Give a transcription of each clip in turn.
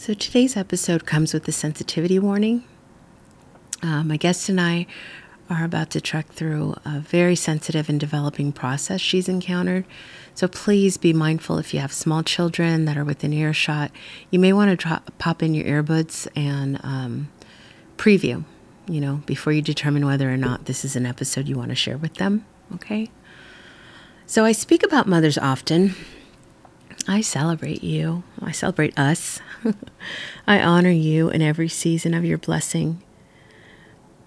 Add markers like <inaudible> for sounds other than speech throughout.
So today's episode comes with a sensitivity warning. Uh, my guest and I are about to trek through a very sensitive and developing process she's encountered. So please be mindful if you have small children that are within earshot. You may want to pop in your earbuds and um, preview, you know, before you determine whether or not this is an episode you want to share with them. Okay? So I speak about mothers often. I celebrate you. I celebrate us. <laughs> I honor you in every season of your blessing.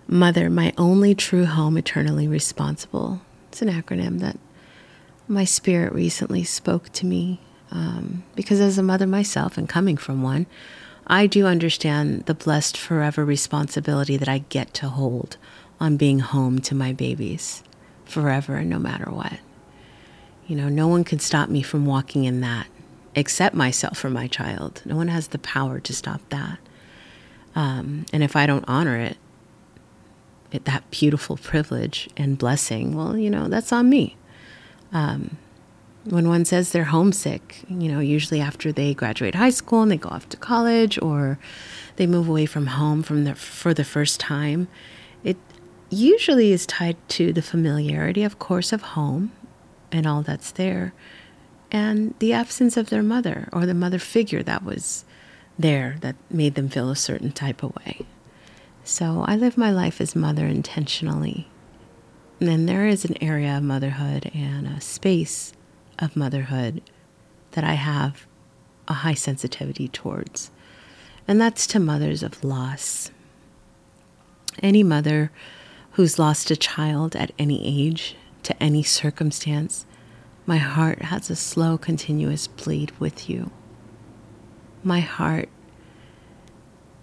Mother, my only true home, eternally responsible. It's an acronym that my spirit recently spoke to me um, because, as a mother myself and coming from one, I do understand the blessed forever responsibility that I get to hold on being home to my babies forever and no matter what. You know, no one can stop me from walking in that except myself or my child. No one has the power to stop that. Um, and if I don't honor it, it, that beautiful privilege and blessing, well, you know, that's on me. Um, when one says they're homesick, you know, usually after they graduate high school and they go off to college or they move away from home from the, for the first time, it usually is tied to the familiarity, of course, of home and all that's there, and the absence of their mother or the mother figure that was there that made them feel a certain type of way. So I live my life as mother intentionally. And then there is an area of motherhood and a space of motherhood that I have a high sensitivity towards. And that's to mothers of loss. Any mother who's lost a child at any age, to any circumstance, my heart has a slow, continuous bleed with you. My heart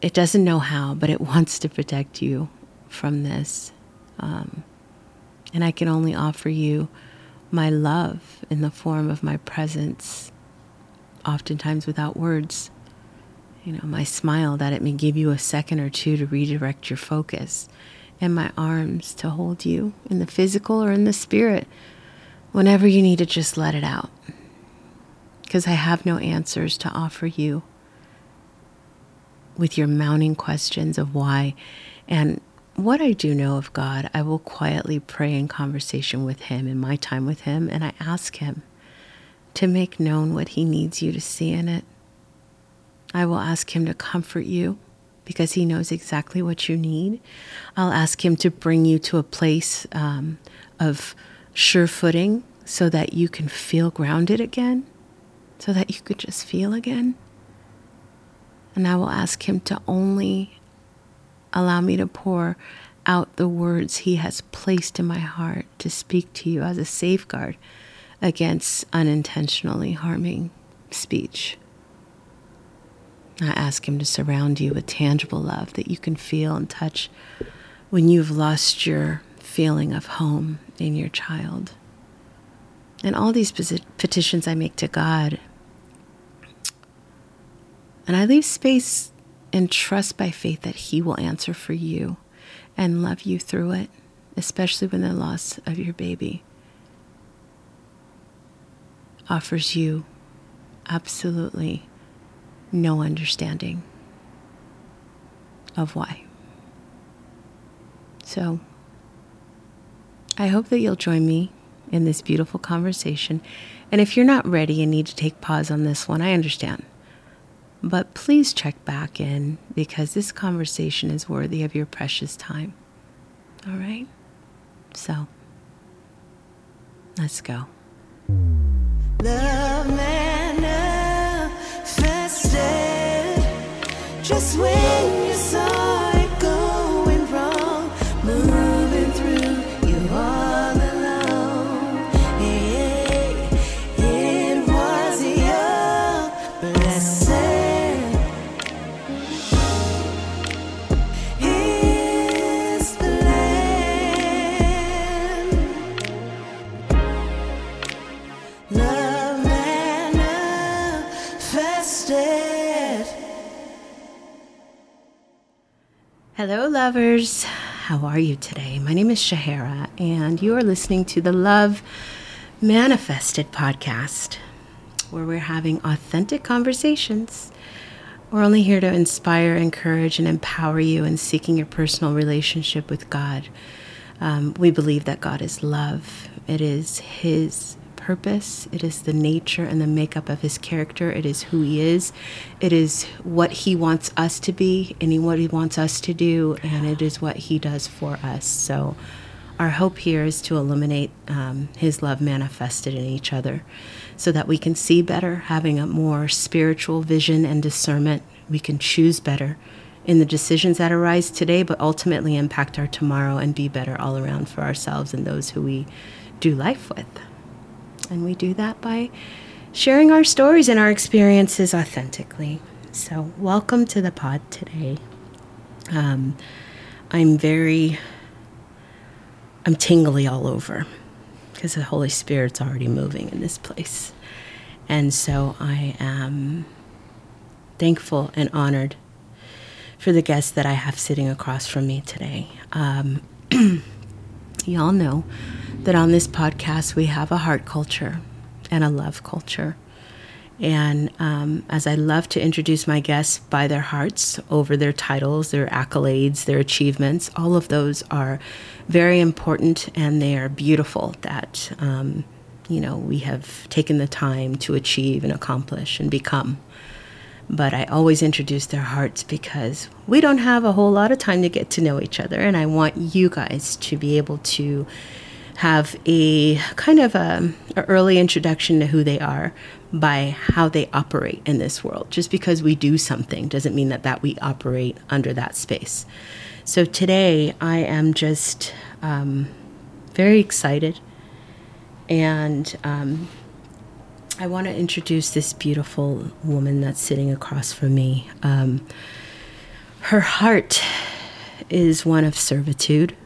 it doesn't know how, but it <laughs> wants to protect you from this. Um, and I can only offer you my love in the form of my presence, oftentimes without words. You know, my smile that it may give you a second or two to redirect your focus, and my arms to hold you in the physical or in the spirit whenever you need to just let it out. Because I have no answers to offer you with your mounting questions of why. And what I do know of God, I will quietly pray in conversation with Him in my time with Him, and I ask Him to make known what He needs you to see in it. I will ask Him to comfort you because He knows exactly what you need. I'll ask Him to bring you to a place um, of sure footing so that you can feel grounded again, so that you could just feel again. And I will ask Him to only allow me to pour out the words He has placed in my heart to speak to you as a safeguard against unintentionally harming speech. I ask Him to surround you with tangible love that you can feel and touch when you've lost your feeling of home in your child. And all these petitions I make to God and I leave space and trust by faith that He will answer for you and love you through it, especially when the loss of your baby offers you absolutely no understanding of why. So, I hope that you'll join me in this beautiful conversation. And if you're not ready and need to take pause on this one, I understand. But please check back in because this conversation is worthy of your precious time. All right? So, let's go. Love manifested just when you saw Hello, lovers. How are you today? My name is Shahara, and you are listening to the Love Manifested podcast, where we're having authentic conversations We're only here to inspire, encourage, and empower you in seeking your personal relationship with God. Um, we believe that God is love, it is His purpose, it is the nature and the makeup of His character, it is who He is, it is what He wants us to be, and what He wants us to do, and it is what He does for us. So, our hope here is to illuminate um, His love manifested in each other so that we can see better, having a more spiritual vision and discernment. We can choose better in the decisions that arise today, but ultimately impact our tomorrow and be better all around for ourselves and those who we do life with. And we do that by sharing our stories and our experiences authentically. So, welcome to the pod today. Um, I'm very, I'm tingly all over because the Holy Spirit's already moving in this place. And so I am thankful and honored for the guests that I have sitting across from me today. Um, <clears throat> y'all know that on this podcast we have a heart culture and a love culture. And um, as I love to introduce my guests by their hearts over their titles, their accolades, their achievements, all of those are very important and they are beautiful that, um, you know, we have taken the time to achieve and accomplish and become. But I always introduce their hearts because we don't have a whole lot of time to get to know each other. And I want you guys to be able to have a kind of a, a, early introduction to who they are by how they operate in this world. Just because we do something doesn't mean that that we operate under that space. So today I am just um, very excited, and um, I want to introduce this beautiful woman that's sitting across from me. Um, her heart is one of servitude.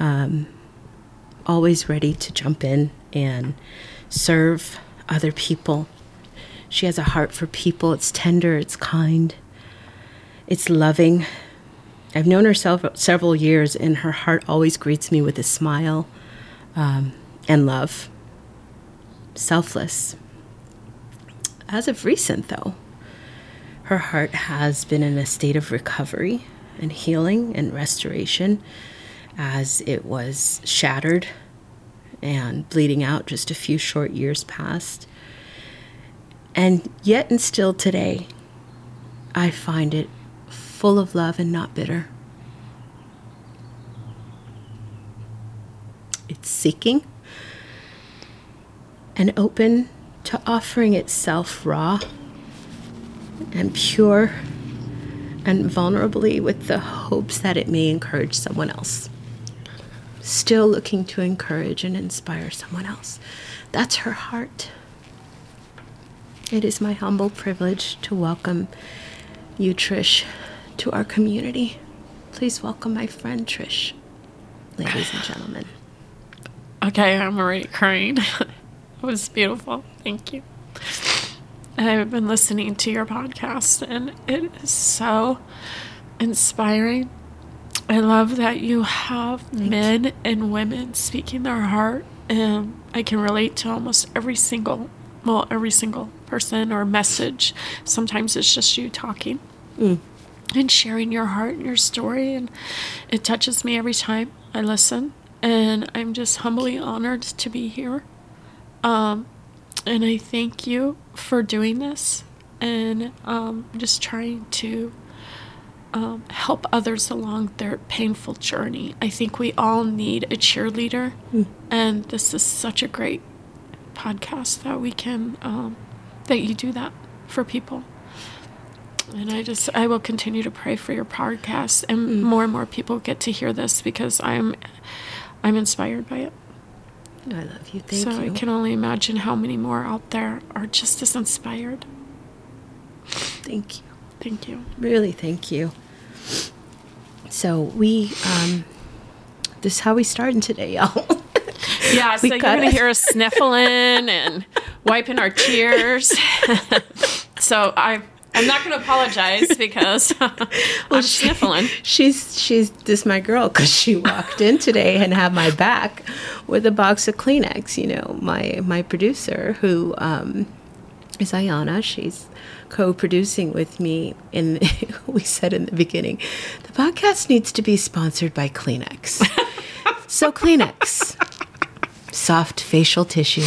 Um, always ready to jump in and serve other people. She has a heart for people. It's tender, it's kind, it's loving. I've known her several, years, and her heart always greets me with a smile um, and love. Selfless. As of recent, though, her heart has been in a state of recovery and healing and restoration as it was shattered and bleeding out just a few short years past. And yet, and still today, I find it full of love and not bitter. It's seeking and open to offering itself raw and pure and vulnerably with the hopes that it may encourage someone else still looking to encourage and inspire someone else. That's her heart. It is my humble privilege to welcome you, Trish, to our community. Please welcome my friend Trish, ladies and gentlemen. <sighs> Okay, I'm already crying. <laughs> it was beautiful. Thank you. I've been listening to your podcast, and it is so inspiring I love that you have Thank men you. and women speaking their heart. And I can relate to almost every single, well, every single person or message. Sometimes it's just you talking mm. and sharing your heart and your story. And it touches me every time I listen. And I'm just humbly honored to be here. Um, and I thank you for doing this and um, just trying to um, help others along their painful journey. I think we all need a cheerleader, mm. and this is such a great podcast that we can um, that you do that for people. And I just I will continue to pray for your podcast, and mm. more and more people get to hear this because I'm I'm inspired by it. I love you. Thank so you. So I can only imagine how many more out there are just as inspired. Thank you. Thank you. Really, thank you. So we, um, this is how we started today, <laughs> y'all. Yeah, so you're gonna hear us sniffling and wiping our tears. <laughs> so I I'm not going to apologize because <laughs> well, I'm she, sniffling. She's she's this my girl because she walked in today and had my back with a box of Kleenex. You know, my my producer who um, is Ayana. She's co-producing with me and <laughs> we said in the beginning the podcast needs to be sponsored by kleenex <laughs> so kleenex soft facial tissue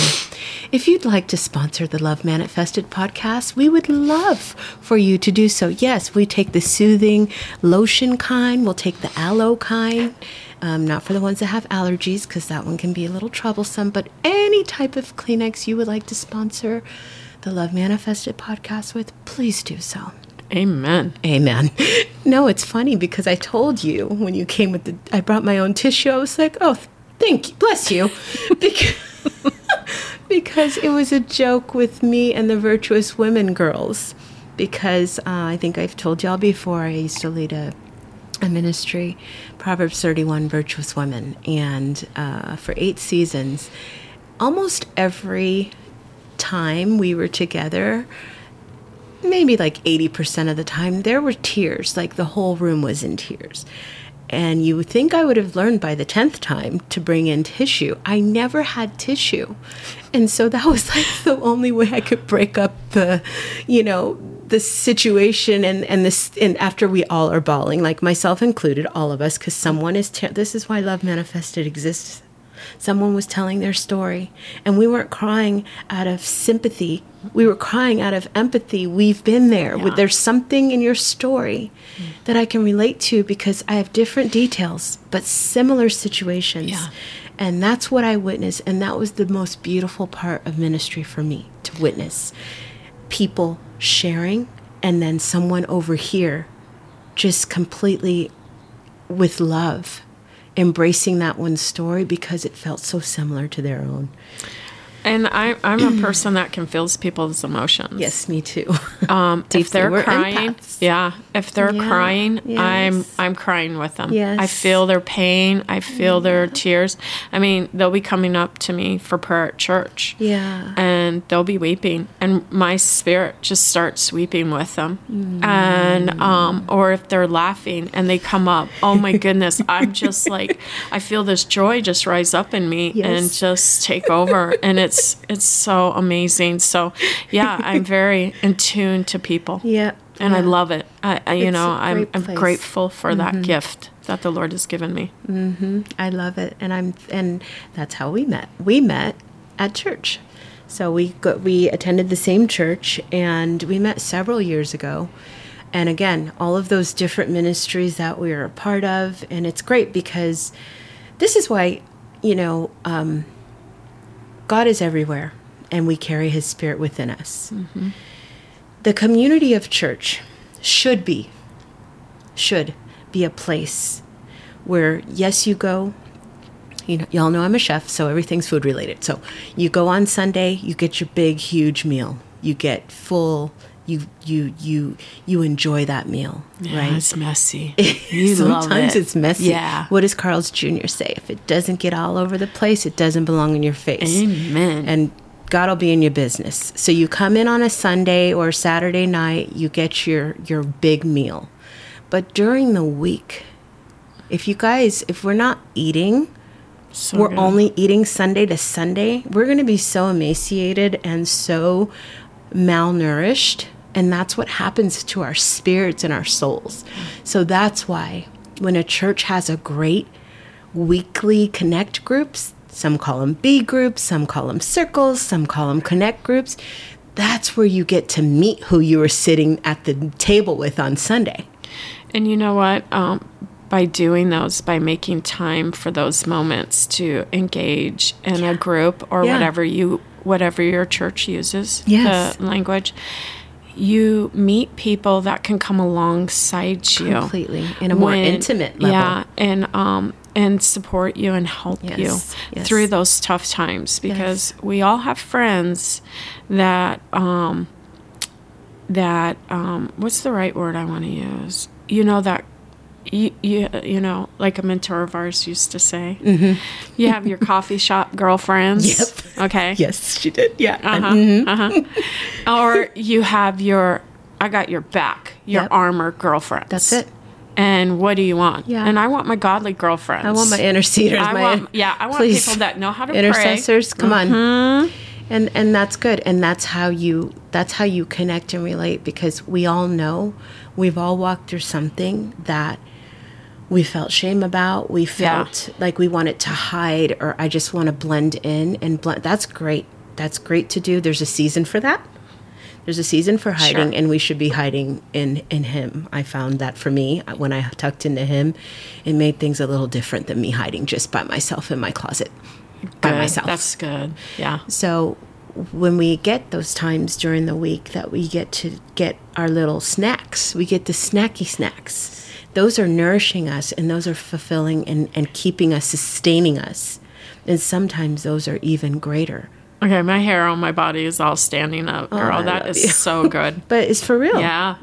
if you'd like to sponsor the love manifested podcast we would love for you to do so yes we take the soothing lotion kind we'll take the aloe kind um, not for the ones that have allergies because that one can be a little troublesome but any type of kleenex you would like to sponsor the Love Manifested podcast with, please do so. Amen. Amen. <laughs> No, it's funny because I told you when you came with the, I brought my own tissue. I was like, oh, thank you, bless you, <laughs> because, <laughs> because it was a joke with me and the Virtuous Women girls. Because uh, I think I've told y'all before, I used to lead a, a ministry, Proverbs 31 Virtuous Women, and uh, for eight seasons, almost every time we were together, maybe like 80% of the time, there were tears. Like the whole room was in tears. And you would think I would have learned by the 10th time to bring in tissue. I never had tissue. And so that <laughs> was like the only way I could break up the, you know, the situation and and this and after we all are bawling like myself included all of us because someone is this is why love manifested exists someone was telling their story. And we weren't crying out of sympathy. We were crying out of empathy. We've been there. Yeah. there's something in your story mm. that i can relate to because i have different details but similar situations. Yeah. and that's what i witnessed. And that was the most beautiful part of ministry for me to witness people sharing and then someone over here just completely with love embracing that one's story because it felt so similar to their own. And I, I'm a <clears throat> person that can feel people's emotions. Yes, me too. Um, <laughs> if they're crying, empaths. yeah, if they're Yeah, crying, I'm. I'm crying with them. Yes. I feel their pain. I feel their tears. I mean, they'll be coming up to me for prayer at church. Yeah. And they'll be weeping, and my spirit just starts weeping with them. And um, or if they're laughing and they come up, oh my goodness, I'm just <laughs> like I feel this joy just rise up in me and just take over, and it's it's it's so amazing. So yeah, <laughs> I'm very in tune to people yeah. and I love it. I, I you It's know, I'm, I'm place. Mm-hmm. grateful for that gift that the Lord has given me. Mm-hmm. I love it, and I'm and that's how we met. We met at church, so we got, we attended the same church, and we met several years ago. And again, all of those different ministries that we are a part of, and it's great because this is why you know um, God is everywhere, and we carry His Spirit within us. Mm-hmm. The community of church should be should be a place where yes you go you know y'all know i'm a chef so everything's food related so you go on sunday you get your big huge meal. You get full you you you you enjoy that meal right it's messy. <laughs> You love sometimes it. it's messy Yeah. what does carl's jr say if it doesn't get all over the place it doesn't belong in your face Amen. and God will be in your business. So you come in on a Sunday or Saturday night, you get your your big meal. But during the week, if you guys, if we're not eating, So we're good. only eating Sunday to Sunday, we're going to be so emaciated and so malnourished. And that's what happens to our spirits and our souls. So that's why when a church has a great weekly connect groups, some call them B groups, some call them circles, some call them connect groups, that's where you get to meet who you were sitting at the table with on Sunday. And you know what? Um, by doing those, by making time for those moments to engage in a group or Yeah. whatever you, whatever your church uses, Yes. the language, you meet people that can come alongside you Completely. In a more when- intimate level. Yeah, and um and support you and help Yes, you yes. through those tough times because we all have friends that um that um what's the right word I want to use? You know that you, you, you know, like a mentor of ours used to say, mm-hmm. you have your coffee shop girlfriends. Yep. Okay. Yes, she did. Yeah. Uh-huh, uh-huh. <laughs> or you have your, I got your back, your Yep. armor girlfriends. That's it. And what do you want? Yeah. And I want my godly girlfriends. I want my interceders. I my, want, yeah, I want please. people that know how to pray. intercessors. Come on. pray. and and that's good and that's how you that's how you connect and relate because we all know we've all walked through something that we felt shame about we Yeah. felt like we wanted to hide or i just want to blend in and blend that's great that's great to do there's a season for that there's a season for hiding Sure. and we should be hiding in in him i found that for me uh, when i tucked into him it made things a little different than me hiding just by myself in my closet by myself That's good. Yeah. so when we get those times during the week that we get to get our little snacks, we get the snacky snacks. Those are nourishing us and those are fulfilling and, and keeping us, sustaining us. And sometimes those are even greater. Okay, my hair on my body is all standing up, girl. Oh, that is you. so <laughs> good. But it's for real. Yeah.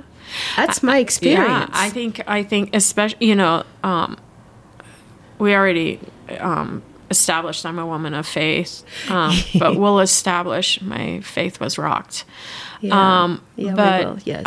That's my experience. Yeah, I think I think especially you know, um, we already um, established I'm a woman of faith, um, <laughs> but we'll establish my faith was rocked. yeah. um, yeah, but, we will. Yes.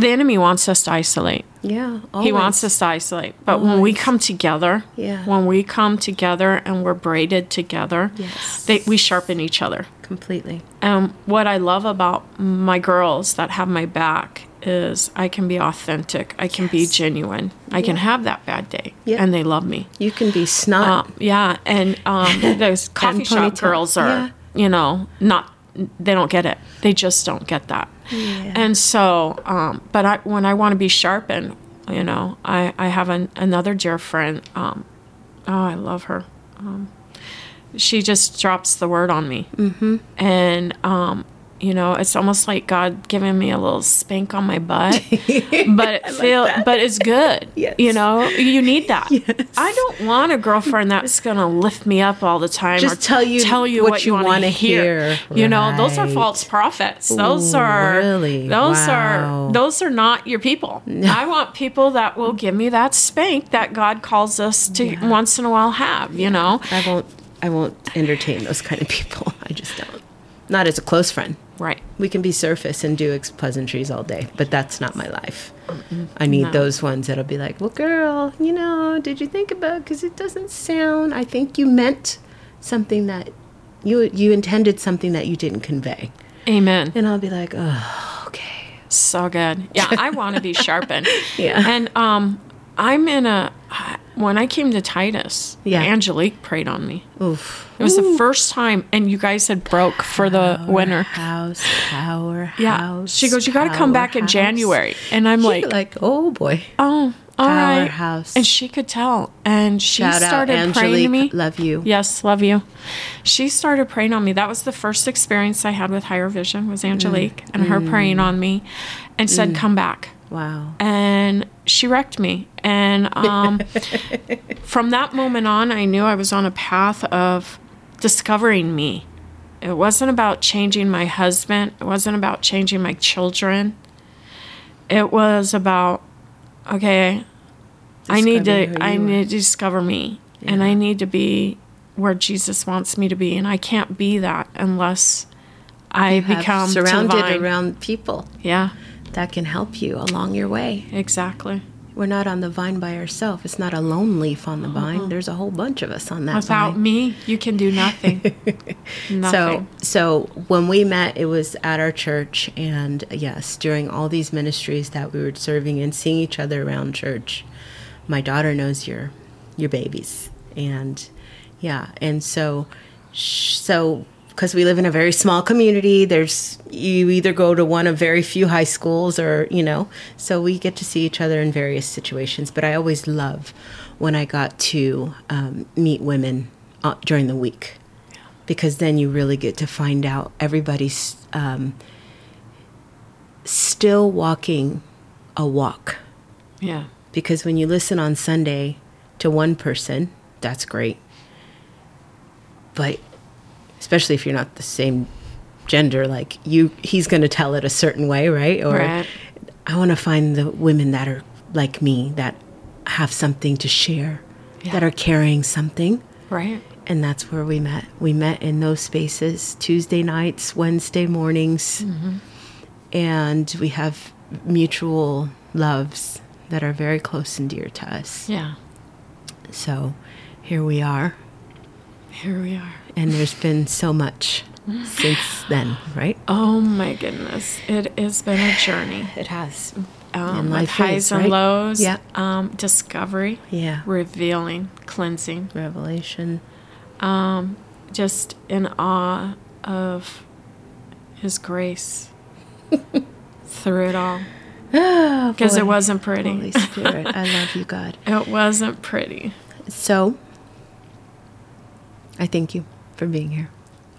The enemy wants us to isolate. yeah. He wants us to isolate. But when we come together, Yeah. when we come together and we're braided together, Yes. they, we sharpen each other. completely. And what I love about my girls that have my back is I can be authentic. I can be Yes. genuine. I can have that bad day, Yeah. and they love me. You can be snot. Um, yeah, and um, <laughs> those coffee shop ponytail. girls are, Yeah. you know, not. They don't get it. They just don't get that. Yeah. And so, um, but I, when I want to be sharpened, you know, I I have an, another dear friend. Um, oh, I love her. Um, she just drops the word on me, mm-hmm. and um, you know, it's almost like God giving me a little spank on my butt, <laughs> but it feel, but it's good. Yes. You know, you need that. I don't want a girlfriend that's gonna lift me up all the time Just tell you tell you what what, you want to hear. hear. You know, those are false prophets. Those Ooh, are really? those Wow. are those are not your people. I want people that will give me that spank that God calls us to once in a while have. You know, I won't. I won't entertain those kind of people. <laughs> I just don't. Not as a close friend. Right? We can be surface and do ex- pleasantries all day, but that's not my life. I need No. those ones that'll be like, "Well, girl, you know, did you think about? Because it doesn't sound. I think you meant something that you you intended something that you didn't convey." Amen. And I'll be like, "Oh, okay." So good. Yeah, I want to be sharpened. <laughs> Yeah. And um, I'm in a when I came to Titus, Yeah. Angelique prayed on me. Oof. It was the first time, and you guys had broke for the winter. House, power, Yeah. house. She goes, You got to come back in. January. And I'm Like, like, like, oh boy. Oh, all right. Powerhouse. And she could tell. And she Shout out, started praying to me. Love you. Yes, love you. She started praying on me. That was the first experience I had with higher vision was Angelique and her praying mm. on me and said, mm. "Come back." Wow. And she wrecked me. And <laughs> um, from that moment on, I knew I was on a path of discovering me. It wasn't about changing my husband. It wasn't about changing my children. It was about, okay, I need to I are. need to discover me and I need to be where Jesus wants me to be and I can't be that unless I become surrounded divine. around people Yeah, that can help you along your way. exactly. We're not on the vine by ourselves. It's not a lone leaf on the uh-huh. vine. There's a whole bunch of us on that Without vine. me, you can do nothing. <laughs> So, nothing. so when we met, it was at our church, and yes, during all these ministries that we were serving and seeing each other around church, my daughter knows your your babies, and yeah, and so sh- so because we live in a very small community, there's you either go to one of very few high schools or you know, so we get to see each other in various situations. But I always love when I got to um, meet women uh, during the week because then you really get to find out everybody's um, still walking a walk. yeah. Because when you listen on Sunday to one person, that's great. But especially if you're not the same gender, like you, he's going to tell it a certain way, right? Or Right. I want to find the women that are like me that have something to share, that are carrying something. Right. And that's where we met. We met in those spaces Tuesday nights, Wednesday mornings. Mm-hmm. And we have mutual loves that are very close and dear to us. Yeah. So here we are. Here we are. And there's been so much since then, right? Oh my goodness. It has been a journey. <sighs> It has. Um, with highs is, and right? lows. Yeah. Um, discovery. Yeah. Revealing, cleansing. Revelation. Um, just in awe of his grace <laughs> through it all. Oh, Because it wasn't pretty. Holy Spirit, I love you, God. <laughs> It wasn't pretty. So, I thank you for being here.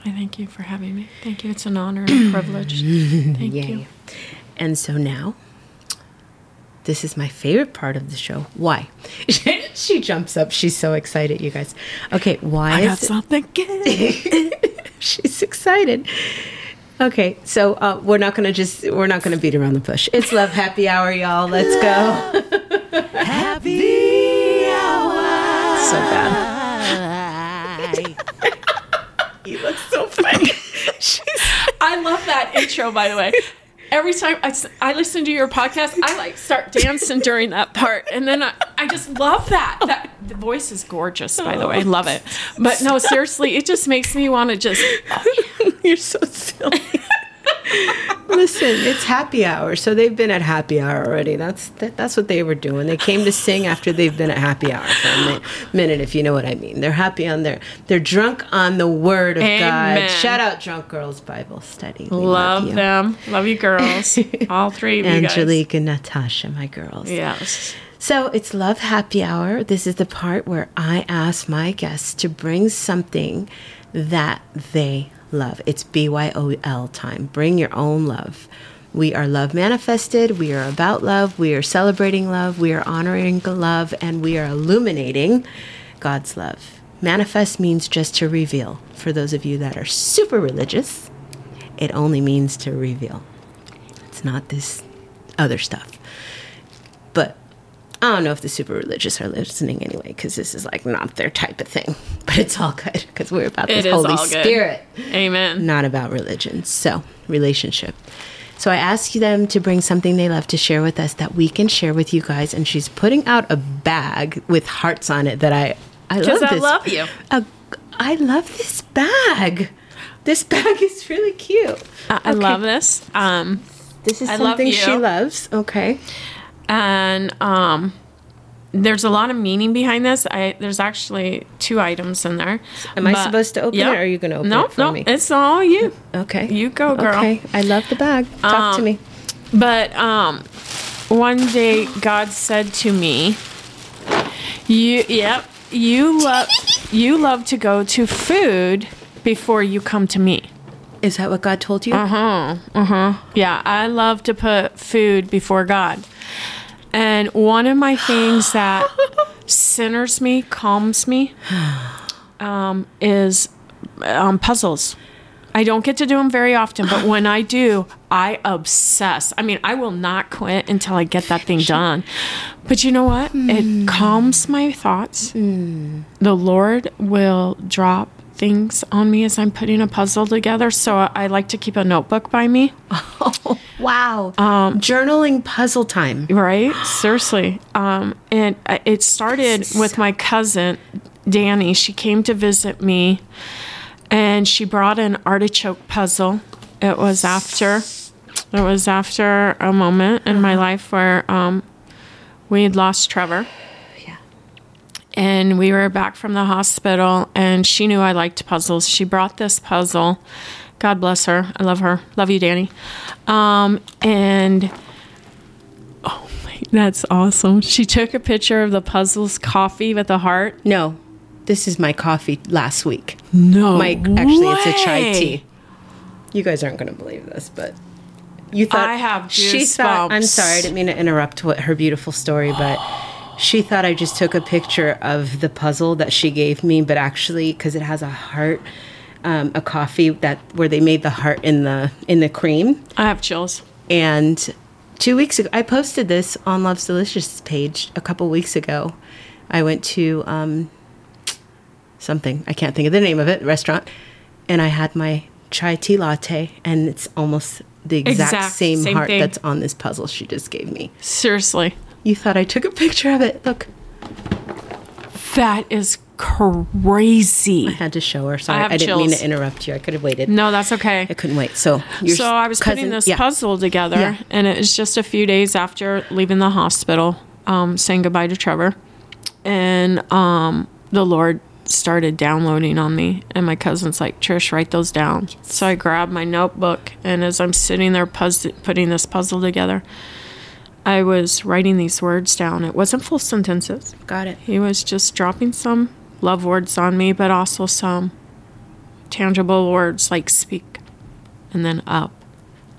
I thank you for having me. Thank you. It's an honor and a <clears throat> privilege. Thank Yay. you. And so now, this is my favorite part of the show. Why? <laughs> she jumps up. She's so excited, you guys. Okay, why I got it? something good. <laughs> She's excited. Okay, so uh, we're not gonna just we're not gonna beat around the bush. It's love happy hour, y'all. Let's go. Happy hour. <laughs> so bad. So funny. <laughs> I love that intro, by the way. Every time I, I listen to your podcast, I like start dancing during that part, and then I, I just love that. That the voice is gorgeous, by the way, I love it. But no, seriously, it just makes me want to just. Oh, <laughs> You're so silly. <laughs> Listen, it's happy hour, so they've been at happy hour already. That's that, that's what they were doing. They came to sing after they've been at happy hour for a mi- minute, if you know what I mean. They're happy on their, they're drunk on the Word of Amen. God. Shout out, Drunk Girls Bible Study. We Love you. them, love you, girls, <laughs> all three of you Angelique and Natasha, my girls. Yes. So it's Love Happy Hour. This is the part where I ask my guests to bring something that they love. It's BYOL time. Bring your own love. We are love manifested. We are about love. We are celebrating love. We are honoring love. And we are illuminating God's love. Manifest means just to reveal. For those of you that are super religious, it only means to reveal. It's not this other stuff. I don't know if the super religious are listening anyway, because this is like not their type of thing. <laughs> But it's all good because we're about the Holy. Spirit, Amen. not about religion. So, relationship. So, I asked them to bring something they love to share with us that we can share with you guys. And she's putting out a bag with hearts on it that I, I love. I this. love you. A, I love this bag. This <laughs> bag is really cute. I, I Okay. love this. Um, This is I love something she loves. Okay. And um, there's a lot of meaning behind this. I there's actually two items in there. Am I supposed to open Yep. it, or are you going to open no, it for no, me? it's all you. Okay. You go, girl. Okay. I love the bag. Talk to Um, me. But um, one day God said to me, "You, yep, you love you love to go to food before you come to me." Is that what God told you? Uh huh. Uh-huh. Yeah, I love to put food before God. And one of my things that centers me, calms me, um, is um, puzzles. I don't get to do them very often, but when I do, I obsess. I mean, I will not quit until I get that thing done. But you know what? It calms my thoughts. The Lord will drop things on me as I'm putting a puzzle together. So I like to keep a notebook by me. <laughs> Wow. Um, Journaling puzzle time. Right? Seriously. Um, and it started with my cousin, Danny. She came to visit me and she brought an artichoke puzzle. It was after, it was after a moment in my life where um, we had lost Trevor. And we were back from the hospital and she knew I liked puzzles. She brought this puzzle. God bless her. I love her. Love you, Danny. Um, and oh my, that's awesome. She took a picture of the puzzle's coffee with a heart. No, this is my coffee last week. No, My actually, it's a chai tea. You guys aren't going to believe this, but you thought I have She thought. I'm sorry, I didn't mean to interrupt what her beautiful story, but she thought I just took a picture of the puzzle that she gave me, but actually, because it has a heart. Um, a coffee that where they made the heart in the in the cream I have chills. And two weeks ago, I posted this on Love's Delicious page a couple weeks ago. I went to um, something, I can't think of the name of it, restaurant, and I had my chai tea latte, and it's almost the exact, Exact same, same heart thing. that's on this puzzle she just gave me. Seriously, You thought I took a picture of it. Look. that is crazy. I had to show her. Sorry, have I, didn't mean to interrupt you. I could have waited. No, that's okay. I couldn't wait. So, your so I was putting this yeah. puzzle together, Yeah. and it was just a few days after leaving the hospital, um, saying goodbye to Trevor, and um, the Lord started downloading on me, and my cousin's like, "Trish, write those down." So I grabbed my notebook, and as I'm sitting there puzz- putting this puzzle together, I was writing these words down. It wasn't full sentences. Got it. He was just dropping some love words on me, but also some tangible words like speak and then up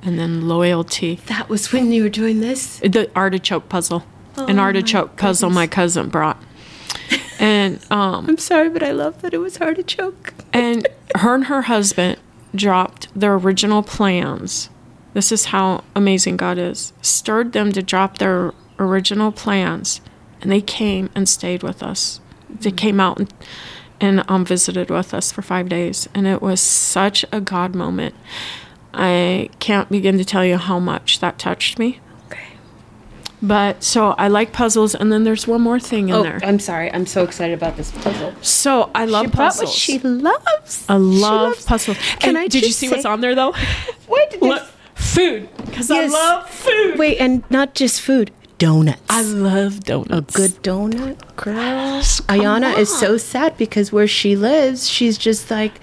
and then loyalty. That was when you were doing this. The artichoke puzzle. An Oh, artichoke my puzzle my cousin brought. And <laughs> um I'm sorry, but I love that it was artichoke. and her and her husband dropped their original plans. This is how amazing God is. Stirred them to drop their original plans, and they came and stayed with us. They came out and, and um, visited with us for five days, and it was such a God moment. I can't begin to tell you how much that touched me. Okay. But so I like puzzles, and then there's one more thing in Oh, there. I'm sorry. I'm so excited about this puzzle. So I love she puzzles. what she loves. I love loves- puzzles. Can And I did you see what's on there though? <laughs> Wait, did food, because Yes. I love food. Wait, and not just food, donuts. I love donuts. a good donut, girl. come Ayana is so sad because where she lives, she's just like,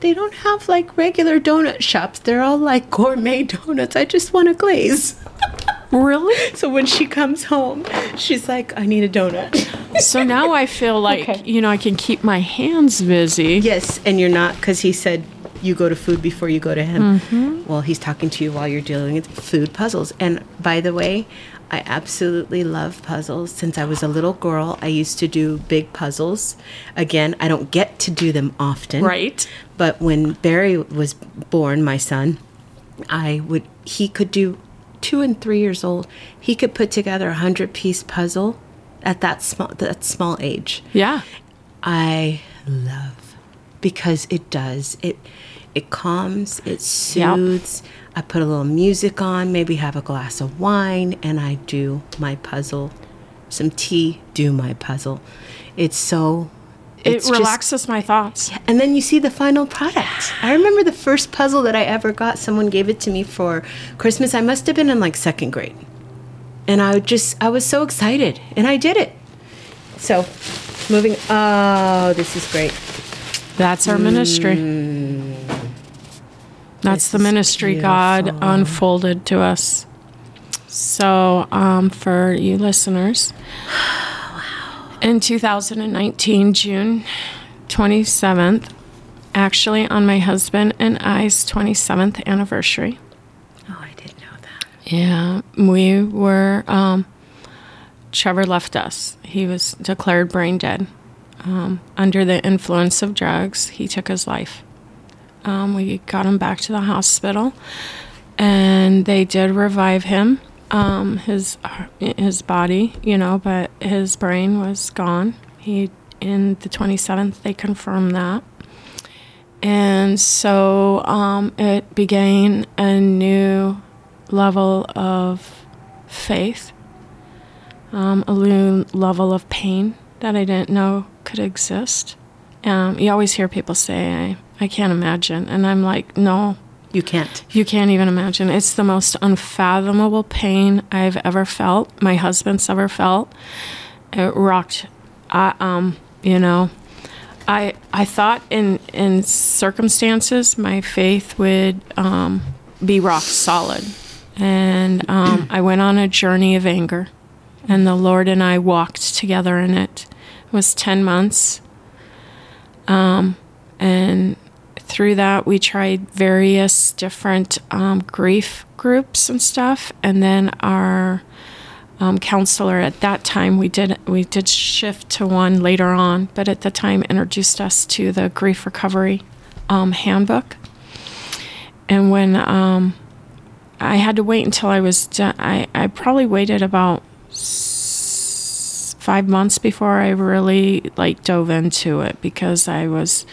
they don't have like regular donut shops. They're all like gourmet <laughs> donuts. I just want a glaze. <laughs> Really? So when she comes home, she's like, I need a donut. <laughs> so now I feel like Okay. you know I can keep my hands busy. yes, and you're not because he said you go to food before you go to him. Mm-hmm. Well, he's talking to you while you're dealing with food puzzles. And by the way, I absolutely love puzzles. Since I was a little girl, I used to do big puzzles. Again, I don't get to do them often. Right. But when Barry was born, my son, I would he could do two and three years old. He could put together a hundred piece puzzle at that small that small age. Yeah. I love because it does it. It calms. It Yep. soothes. I put a little music on, maybe have a glass of wine, and I do my puzzle. Some tea, do my puzzle. It's so. It it's just- relaxes my thoughts. and then you see the final product. I remember the first puzzle that I ever got. Someone gave it to me for Christmas. I must have been in like second grade. And I just, I was so excited. And I did it. So, moving, oh, this is great. That's our ministry. Mm. That's the is ministry God unfolded to us. So, um, for you listeners, in 2019, June 27th, actually on my husband and I's 27th anniversary, Oh, I didn't know that. yeah, we were. Um, Trevor left us. He was declared brain dead. Um, under the influence of drugs, he took his life. Um, we got him back to the hospital, and they did revive him. Um, his his body, you know, but his brain was gone. He in the 27th they confirmed that. And so um, it began a new level of faith, um, a new level of pain that I didn't know could exist. Um, you always hear people say, I, can't imagine. And I'm like, no, You can't. you can't even imagine. It's the most unfathomable pain I've ever felt, my husband's ever felt. It rocked. I, um, you know, I I thought in in circumstances my faith would um, be rock solid, and um, I went on a journey of anger, and the Lord and I walked together in it. It was ten months, um, and through that we tried various different um, grief groups and stuff, and then our um, counselor at that time we did we did shift to one later on but at the time introduced us to the grief recovery um, handbook. And when um, i had to wait until i was done i, I probably waited about five months before i really like dove into it because i was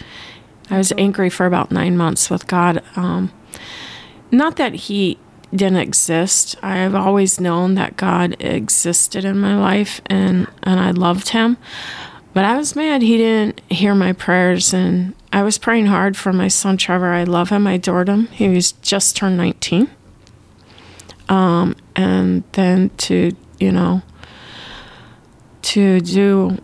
i was angry for about nine months with god um, not that he didn't exist. I've always known that God existed in my life and, and I loved him. but I was mad he didn't hear my prayers. And I was praying hard for my son Trevor. I love him. I adored him. He was just turned 19. Um, and then to, you know, to do,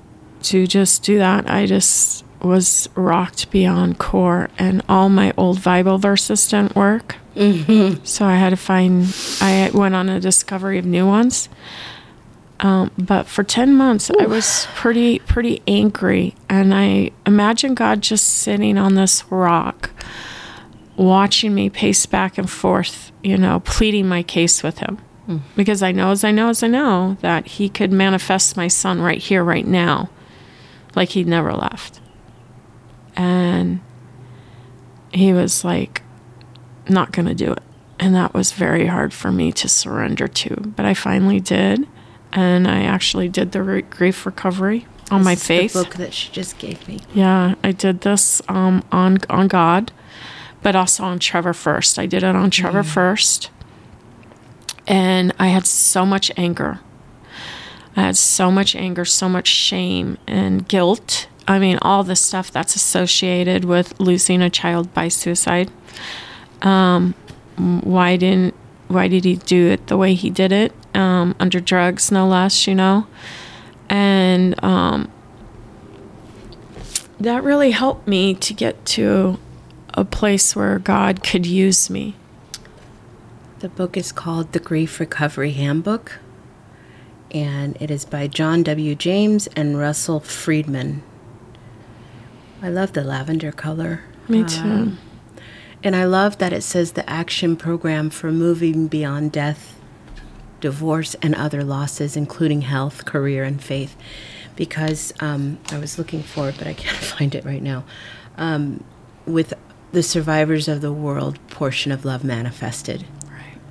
to just do that, I just was rocked beyond core. And all my old Bible verses didn't work. So I had to find, I went on a discovery of new ones. Um, but for 10 months, I was pretty, pretty angry. And I imagine God just sitting on this rock, watching me pace back and forth, you know, pleading my case with him. Because I know, as I know, as I know, that he could manifest my son right here, right now, like he never left. And he was like, not going to do it. And that was very hard for me to surrender to. But I finally did. And I actually did the re- grief recovery on my This is faith. The book that she just gave me. Yeah, I did this um, on on God, but also on Trevor first. I did it on Trevor first, and I had so much anger. I had so much anger, so much shame and guilt. I mean, all the stuff that's associated with losing a child by suicide. Um, why didn't why did he do it the way he did it? Um, under drugs, no less, you know. And um, that really helped me to get to a place where God could use me. The book is called The Grief Recovery Handbook, and it is by John W. James and Russell Friedman. I love the lavender color. Me too. And I love that it says the action program for moving beyond death, divorce, and other losses, including health, career, and faith. Because um, I was looking for it, but I can't <laughs> find it right now. Um, with the Survivors of the World portion of Love Manifested. right.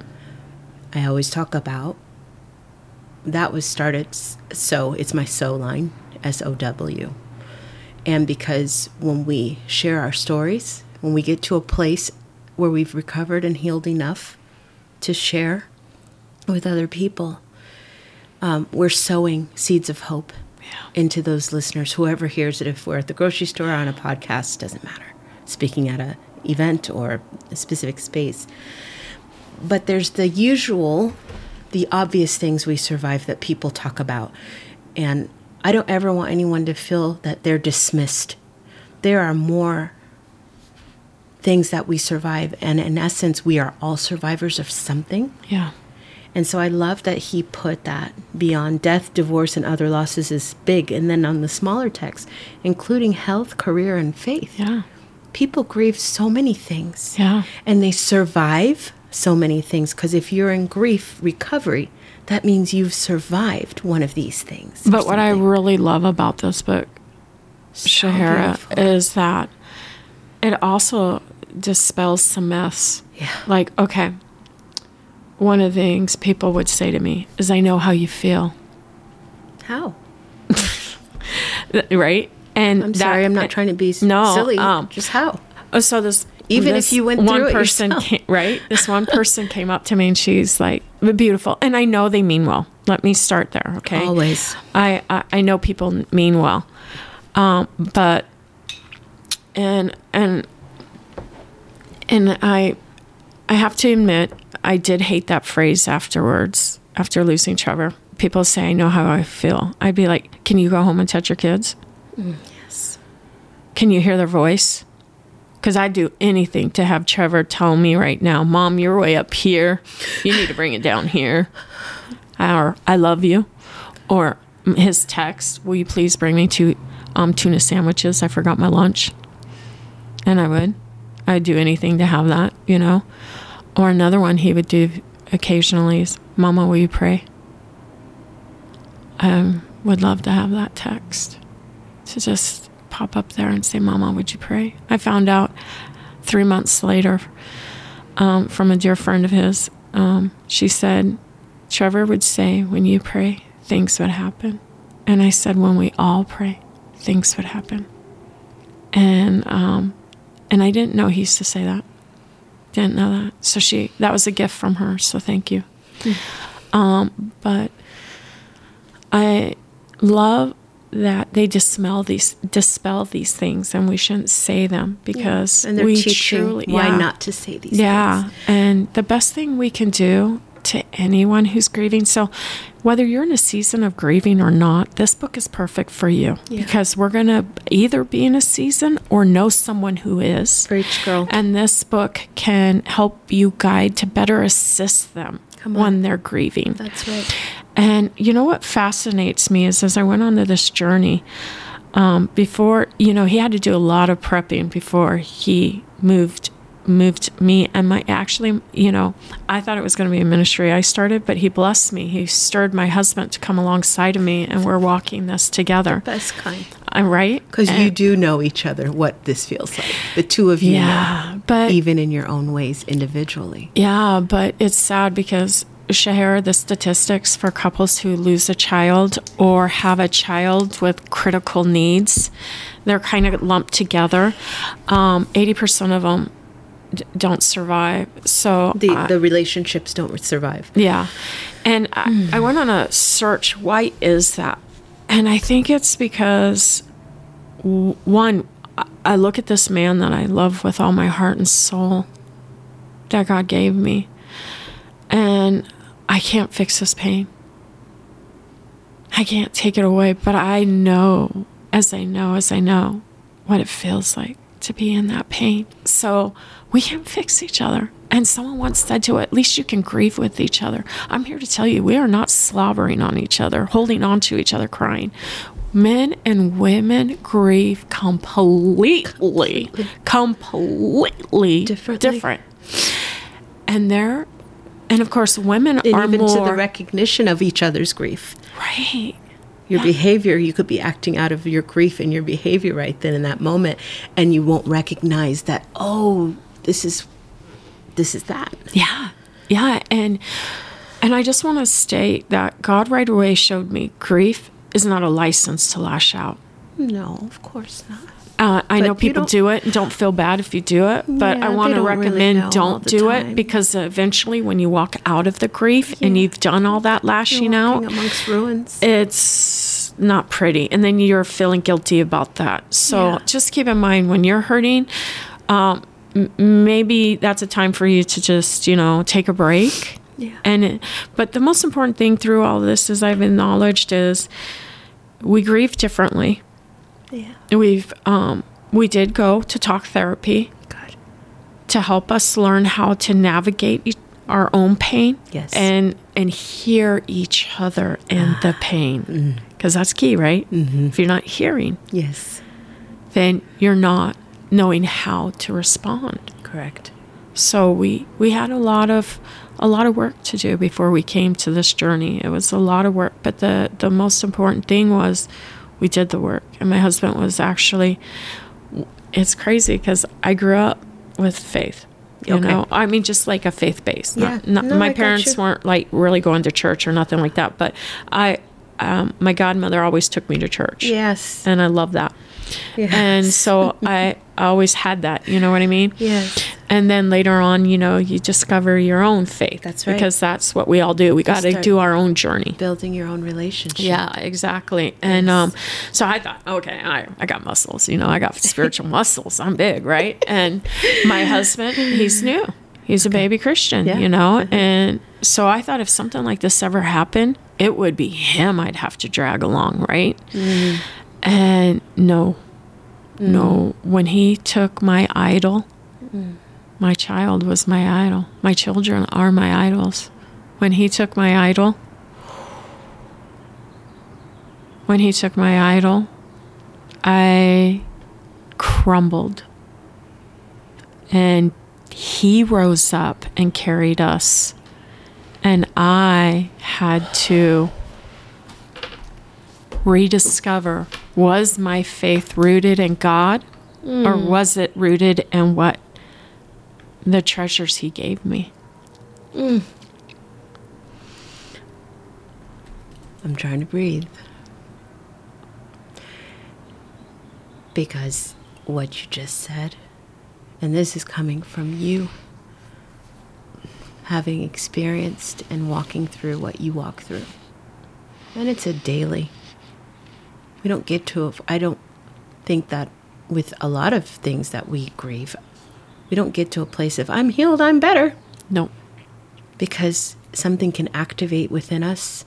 I always talk about. That was started so it's my so line S O W. And because when we share our stories, when we get to a place where we've recovered and healed enough to share with other people, um, we're sowing seeds of hope Yeah. into those listeners. Whoever hears it, if we're at the grocery store or on a podcast, doesn't matter. Speaking at a event or a specific space, but there's the usual, the obvious things we survive that people talk about. And I don't ever want anyone to feel that they're dismissed. There are more things that we survive. And in essence, we are all survivors of something. Yeah. And so I love that he put that beyond death, divorce, and other losses is big. And then on the smaller text, including health, career, and faith. Yeah. People grieve so many things Yeah. and they survive so many things because if you're in grief recovery that means you've survived one of these things But what I really love about this book, So Shahara, is that it also dispels some myths. Yeah. Like, okay, one of the things people would say to me is, I know how you feel. how <laughs> Right? And i'm that- sorry i'm not trying to be No, silly um, just how Oh, so this Even if you went one through it person came, right this one person came up to me and she's like beautiful. And i know they mean well. Let me start there okay? Always. I i, I know people mean well. Um but and and and i i have to admit i did hate that phrase afterwards after losing trevor. People say i know how i feel. I'd be like can you go home and touch your kids? Yes. Can you hear their voice? Because I'd do anything to have Trevor tell me right now, Mom, you're way up here. You need to bring it down here. Or, I love you. Or his text, Will you please bring me two um, tuna sandwiches? I forgot my lunch. And I would. I'd do anything to have that, you know? Or another one he would do occasionally is, Mama, will you pray? I would love to have that text to just pop up there and say, Mama, would you pray? I found out three months later um, from a dear friend of his. Um, she said, Trevor would say, when you pray, things would happen. And I said, when we all pray, things would happen. And um, and I didn't know he used to say that. Didn't know that. So she that was a gift from her. So thank you. Um, but I love that they dispel these dispel these things and we shouldn't say them because and they're we teaching truly why yeah. not to say these things. yeah things. and the best thing we can do to anyone who's grieving so whether you're in a season of grieving or not this book is perfect for you Yeah. because we're going to either be in a season or know someone who is For each girl. and this book can help you guide to better assist them when they're grieving That's right. And you know what fascinates me is as I went on to this journey, um, before you know, he had to do a lot of prepping before he moved moved me and my actually you know i thought it was going to be a ministry i started but he blessed me he stirred my husband to come alongside of me and we're walking this together Best kind. i'm right Because you do know each other, what this feels like. The two of you yeah know, but even in your own ways individually. Yeah, but it's sad because Shahara, the statistics for couples who lose a child or have a child with critical needs, they're kind of lumped together. Um, 80% of them d- don't survive. So The, I- the relationships don't survive. yeah. And I, I went on a search. Why is that? And I think it's because, w- one, I- I look at this man that I love with all my heart and soul that God gave me, and I can't fix this pain. I can't take it away, but I know, as I know, as I know, what it feels like to be in that pain. So we can fix each other. And someone once said to it, at least you can grieve with each other. I'm here to tell you, we are not slobbering on each other, holding on to each other, crying. Men and women grieve completely, completely Differently. different. And they're, and of course, women And are even more to the recognition of each other's grief. right. Your behavior, you could be acting out of your grief and your behavior right then in that moment, and you won't recognize that, oh, this is this is that. Yeah. Yeah. And and I just want to state that God right away showed me grief is not a license to lash out. No, of course not. Uh, I But know people don't- it and don't feel bad if you do it, but Yeah, I want to don't really recommend don't do time. it because eventually, when you walk out of the grief and you've done all that lashing out, amongst ruins. it's not pretty and then you're feeling guilty about that so Yeah. just keep in mind when you're hurting um, m- maybe that's a time for you to just you know take a break Yeah. and it, but the most important thing through all this as i've acknowledged is we grieve differently yeah. we've um, we did go to talk therapy Good. to help us learn how to navigate e- our own pain Yes. and and hear each other in the ah. pain mm. because that's key right mm-hmm. if you're not hearing Yes. then you're not knowing how to respond Correct. so we we had a lot of a lot of work to do before we came to this journey it was a lot of work but the the most important thing was we did the work and my husband was actually it's crazy because i grew up with faith you Okay. know i mean just like a faith base Yeah. not, No, my I parents weren't like really going to church or nothing like that but i um, my godmother always took me to church Yes. and i love that Yes. and so I <laughs> always had that, you know what I mean? Yes. And then later on, you know, you discover your own faith. That's right. Because that's what we all do. We got to do our own journey. Building your own relationship. Yeah, exactly. And um, so I thought, okay, I, I got muscles, you know, I got spiritual <laughs> muscles. I'm big, right? And my husband, he's new. He's a baby Christian, Yeah. you know? Mm-hmm. And so I thought if something like this ever happened, it would be him I'd have to drag along, right? Mm-hmm. And no, no. Mm. When he took my idol, mm. My child was my idol. My children are my idols. When he took my idol, when he took my idol, I crumbled. And he rose up and carried us. And I had to rediscover was my faith rooted in God or mm. was it rooted in what the treasures he gave me? Mm. I'm trying to breathe. Because what you just said, and this is coming from you, having experienced and walking through what you walk through. And it's a daily. We don't get to, I don't think that with a lot of things that we grieve, we don't get to a place of, I'm healed, I'm better, No. because something can activate within us.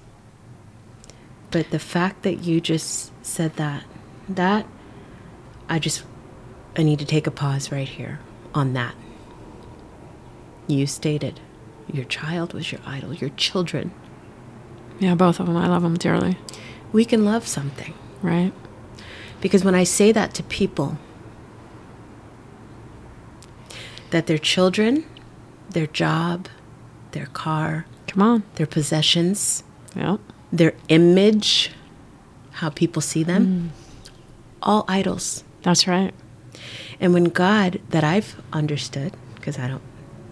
But the fact that you just said that, that, I just, I need to take a pause right here on that. You stated your child was your idol, your children. Yeah, both of them. I love them dearly. We can love something. Right? Because when I say that to people, that their children, their job, their car, Come on. their possessions, Yep. their image, how people see them, mm. all idols. That's right. And when God, that I've understood, because I don't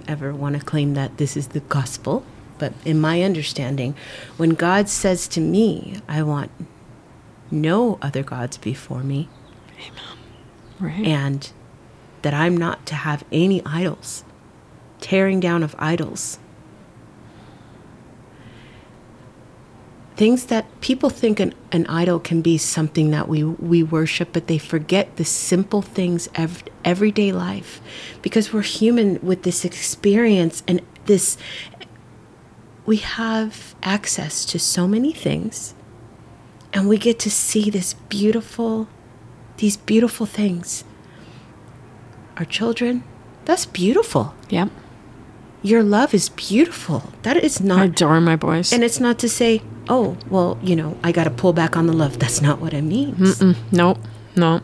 ever want to claim that this is the gospel, but in my understanding, when God says to me, I want no other gods before me, Amen. Right. and that I'm not to have any idols, tearing down of idols. Things that people think an, an idol can be something that we, we worship, but they forget the simple things of everyday life because we're human with this experience and this. We have access to so many things, and we get to see this beautiful, these beautiful things our children. That's beautiful. yep. Your love is beautiful. That is not. I adore my boys. and it's not to say, oh, well, you know, I got to pull back on the love. That's not what it means. Mm, nope. No.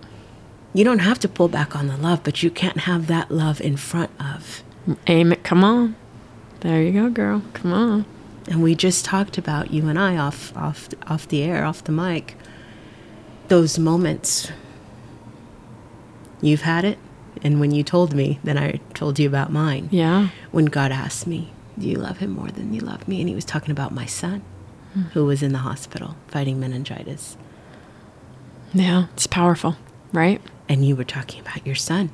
You don't have to pull back on the love, but you can't have that love in front of. Aim it. Come on. There you go, girl. Come on. And we just talked about you and I off off off the air, off the mic. Those moments. You've had it, and when you told me, then I told you about mine. Yeah. when God asked me, Do you love him more than you love me? And he was talking about my son hmm. who was in the hospital fighting meningitis. Yeah. It's powerful. Right? And you were talking about your son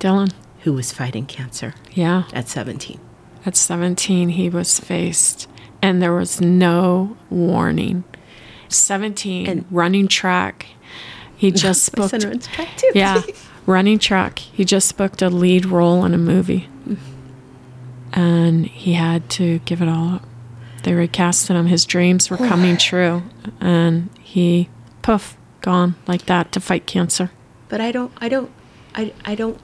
Dylan. who was fighting cancer Yeah. at 17. At 17, he was faced, and there was no warning. 17, And- running track. He <laughs> just booked. son runs track too. Yeah, <laughs> running track. He just booked a lead role in a movie. And he had to give it all up. They recasted him. His dreams were coming <sighs> true. And he, poof, gone like that to fight cancer. But I don't, I don't, I, I don't,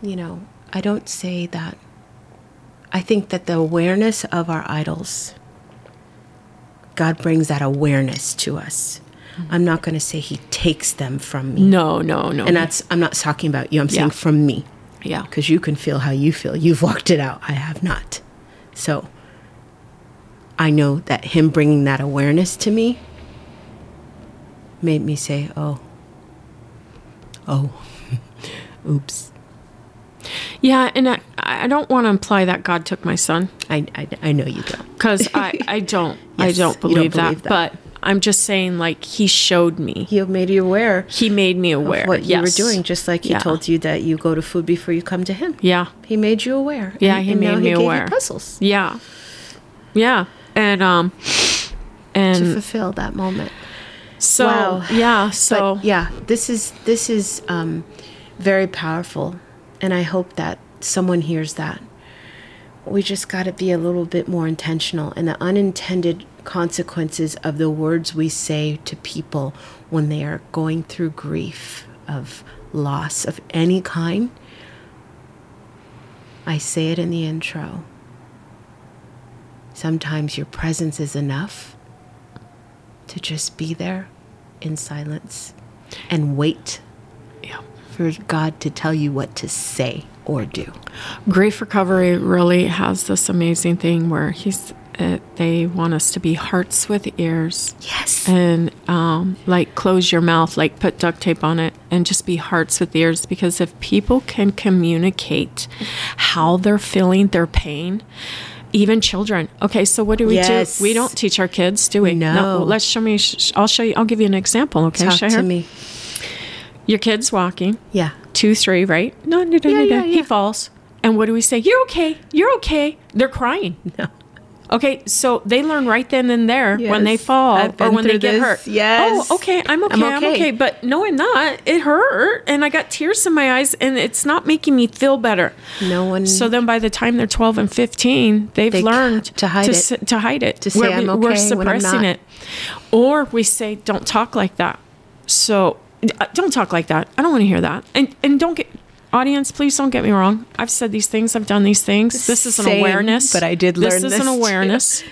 you know, I don't say that. I think that the awareness of our idols, God brings that awareness to us. I'm not going to say He takes them from me. No, no, no. And that's, I'm not talking about you, I'm saying Yeah. from me. yeah. Because you can feel how you feel. You've walked it out. I have not. So I know that Him bringing that awareness to me made me say, oh, oh, <laughs> oops. Yeah, and I, I don't want to imply that God took my son. I, I, I know you don't. because I, <laughs> I don't I don't you don't believe, that, believe that. But I'm just saying, like he showed me, He made you aware he made me aware of what you were doing, just like He Yeah. told you that you go to food before you come to Him. Yeah, He made you aware. Yeah, And- he and made me he gave aware. Puzzles yeah, yeah, and um, and to fulfill that moment. so Wow. yeah, so but yeah this is this is um, very powerful and i hope that someone hears that we just got to be a little bit more intentional and the unintended consequences of the words we say to people when they are going through grief of loss of any kind i say it in the intro sometimes your presence is enough to just be there in silence and wait yeah. for God to tell you what to say or do. grief recovery really has this amazing thing where he's uh, they want us to be hearts with ears Yes. and um, like close your mouth, like put duct tape on it, and just be hearts with ears. Because if people can communicate how they're feeling their pain, even children. Okay, so what do we Yes. do? We don't teach our kids, do we? No. well, let's show me. sh- I'll show you. I'll give you an example. Okay, Talk to me. Your kid's walking, Yeah. two, three, right? No, no, no, Yeah, no, no. yeah, He falls, and what do we say? You're okay. You're okay. They're crying. No. Okay, so they learn right then and there when they fall or when they get this. hurt. Yes. Oh, okay. I'm okay. I'm I'm okay. okay. But no, I'm not. It hurt, and I got tears in my eyes, and it's not making me feel better. No one. So then, by the time they're 12 and 15, they've They learned to hide it. s- to hide it. To say, We're- "I'm We're okay," when I'm suppressing not. it, or we say, "Don't talk like that." So uh, don't talk like that. I don't want to hear that. And and don't get audience. Please don't get me wrong. I've said these things. I've done these things. This is an Same, awareness. but I did This learn is this is an awareness,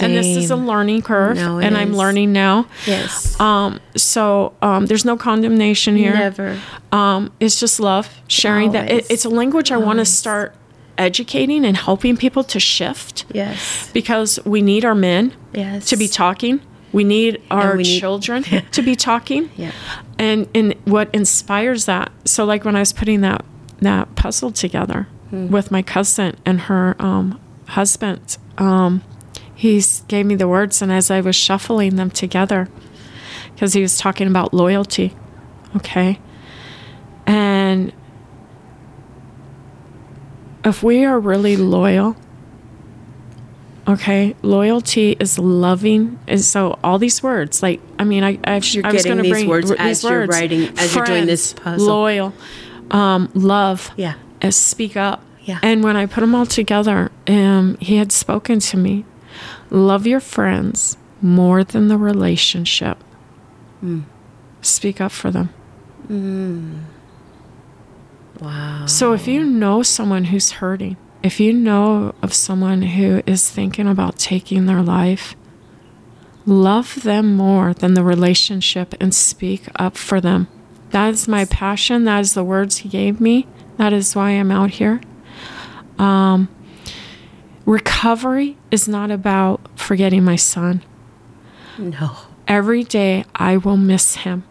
and this is a learning curve. No, and I'm learning now. yes. Um, so um, there's no condemnation here. Never. Um, it's just love, sharing that. It, it's a language I want to start educating and helping people to shift Yes. because we need our men Yes. to be talking. We need our we need- children <laughs> to be talking. Yeah. And and what inspires that? So like when I was putting that that puzzle together Hmm. with my cousin and her um, husband, um, he gave me the words, and as I was shuffling them together, because he was talking about loyalty, okay, and if we are really loyal Okay, loyalty is loving, and so all these words, like I mean, I I've, You're I was going to these bring words r- as you're writing- as you're doing this puzzle. Loyal, um, love, Yeah. and speak up. Yeah. And when I put them all together, um, he had spoken to me. Love your friends more than the relationship. Mm. Speak up for them. Wow. So if you know someone who's hurting, if you know of someone who is thinking about taking their life, love them more than the relationship and speak up for them. That is my passion. That is the words he gave me. That is why I'm out here. Um, recovery is not about forgetting my son. No. Every day I will miss him.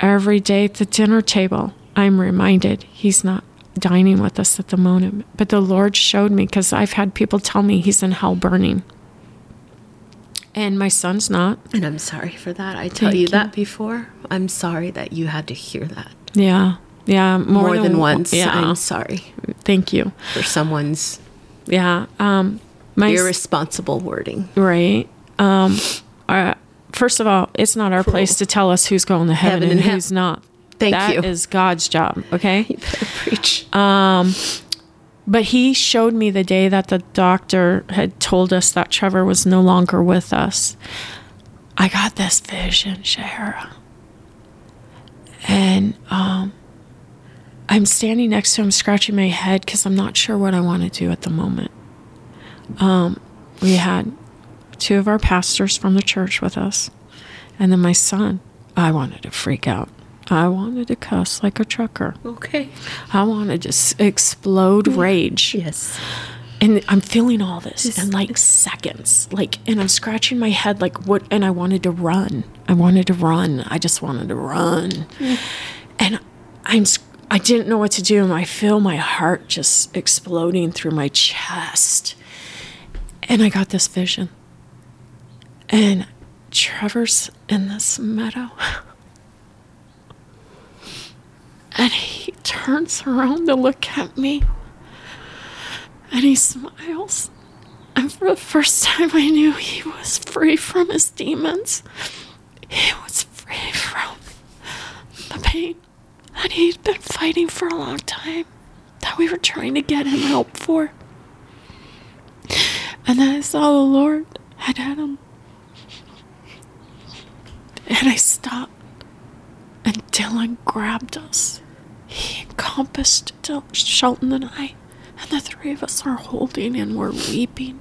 Every day at the dinner table, I'm reminded he's not dining with us at the moment. But the Lord showed me because I've had people tell me he's in hell burning. And my son's not. And I'm sorry for that. I tell you, you. that before. I'm sorry that you had to hear that Yeah. Yeah. More, more, than, once. Yeah. I'm sorry Thank you. for someone's Yeah. Um, my irresponsible wording. Right. Um, uh, first of all, it's not our place to tell us who's going to heaven, Heaven and and who's not. Thank That you. is God's job. Okay. <laughs> You better preach. But he showed me the day that the doctor had told us that Trevor was no longer with us. I got this vision, Shahara. And um, I'm standing next to him, scratching my head because I'm not sure what I want to do at the moment. Um, we had two of our pastors from the church with us, and then my son. I wanted to freak out. I wanted to cuss like a trucker. okay. I wanted to s- explode mm. rage. Yes. And I'm feeling all this in like seconds. Like, and I'm scratching my head, like, what? And I wanted to run. I wanted to run. I just wanted to run. Mm. And I'm, I didn't know what to do. And I feel my heart just exploding through my chest. And I got this vision. And Trevor's in this meadow. <laughs> And he turns around to look at me. And he smiles. And for the first time, I knew he was free from his demons. He was free from the pain that he'd been fighting for a long time, that we were trying to get him help for. And then I saw the Lord had had him. And I stopped. And Dylan grabbed us. He encompassed Shelton and I. And the three of us are holding and we're weeping.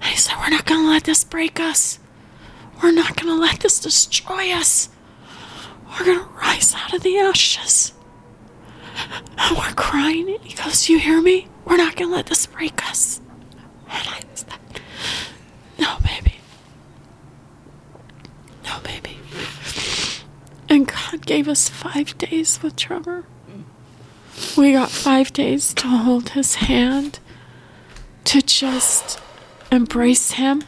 And he said, We're not going to let this break us. We're not going to let this destroy us. We're going to rise out of the ashes. And we're crying. And he goes, You hear me? We're not going to let this break us. And I said, No, baby. No, baby. And God gave us five days with Trevor. We got five days to hold his hand, to just embrace him.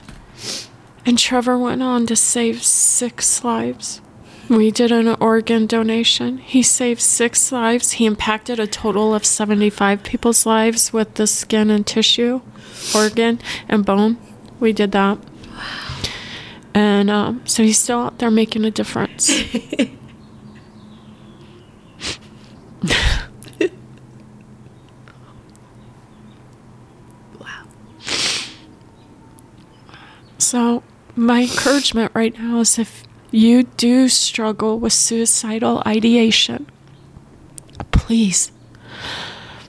And Trevor went on to save six lives. We did an organ donation. He saved six lives. He impacted a total of 75 people's lives with the skin and tissue, organ, and bone. We did that. And um, so he's still out there making a difference. <laughs> Wow. So, my encouragement right now is if you do struggle with suicidal ideation, please,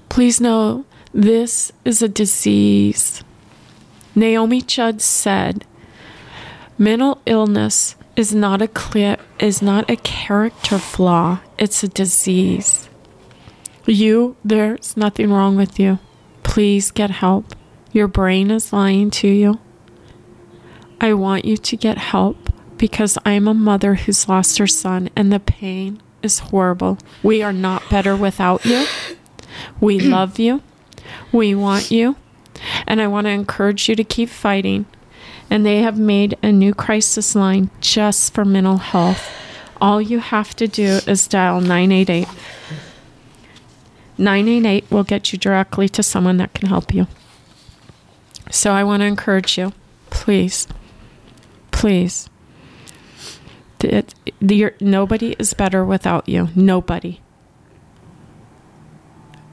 please know this is a disease. Naomi Judd said, mental illness is not a clear, is not a character flaw, it's a disease. You, there's nothing wrong with you. Please get help. Your brain is lying to you. I want you to get help because I'm a mother who's lost her son and the pain is horrible. We are not better without you. We love you. We want you. And I want to encourage you to keep fighting. And they have made a new crisis line just for mental health. All you have to do is dial 988. 988 will get you directly to someone that can help you. So I want to encourage you, please, please. It, nobody is better without you. Nobody.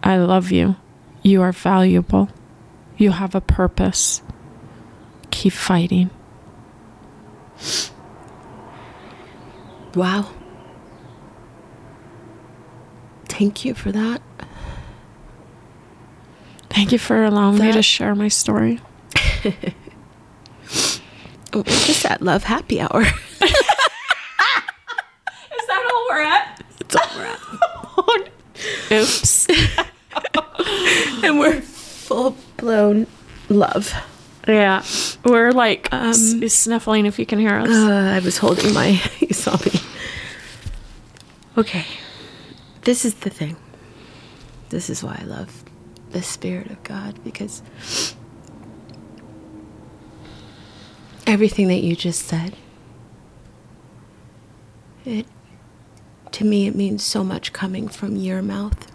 I love you. You are valuable. You have a purpose. Keep fighting. Wow. Thank you for that. Thank you for allowing me to share my story. We're just at Love Happy Hour. <laughs> Is that all we're at? It's all we're at. <laughs> Oops. <laughs> And we're full blown love. Yeah. We're like Um, sniffling if you can hear us. Uh, I was holding my. <laughs> You saw me. Okay. This is the thing. This is why I love the Spirit of God because everything that you just said, it, to me, it means so much coming from your mouth,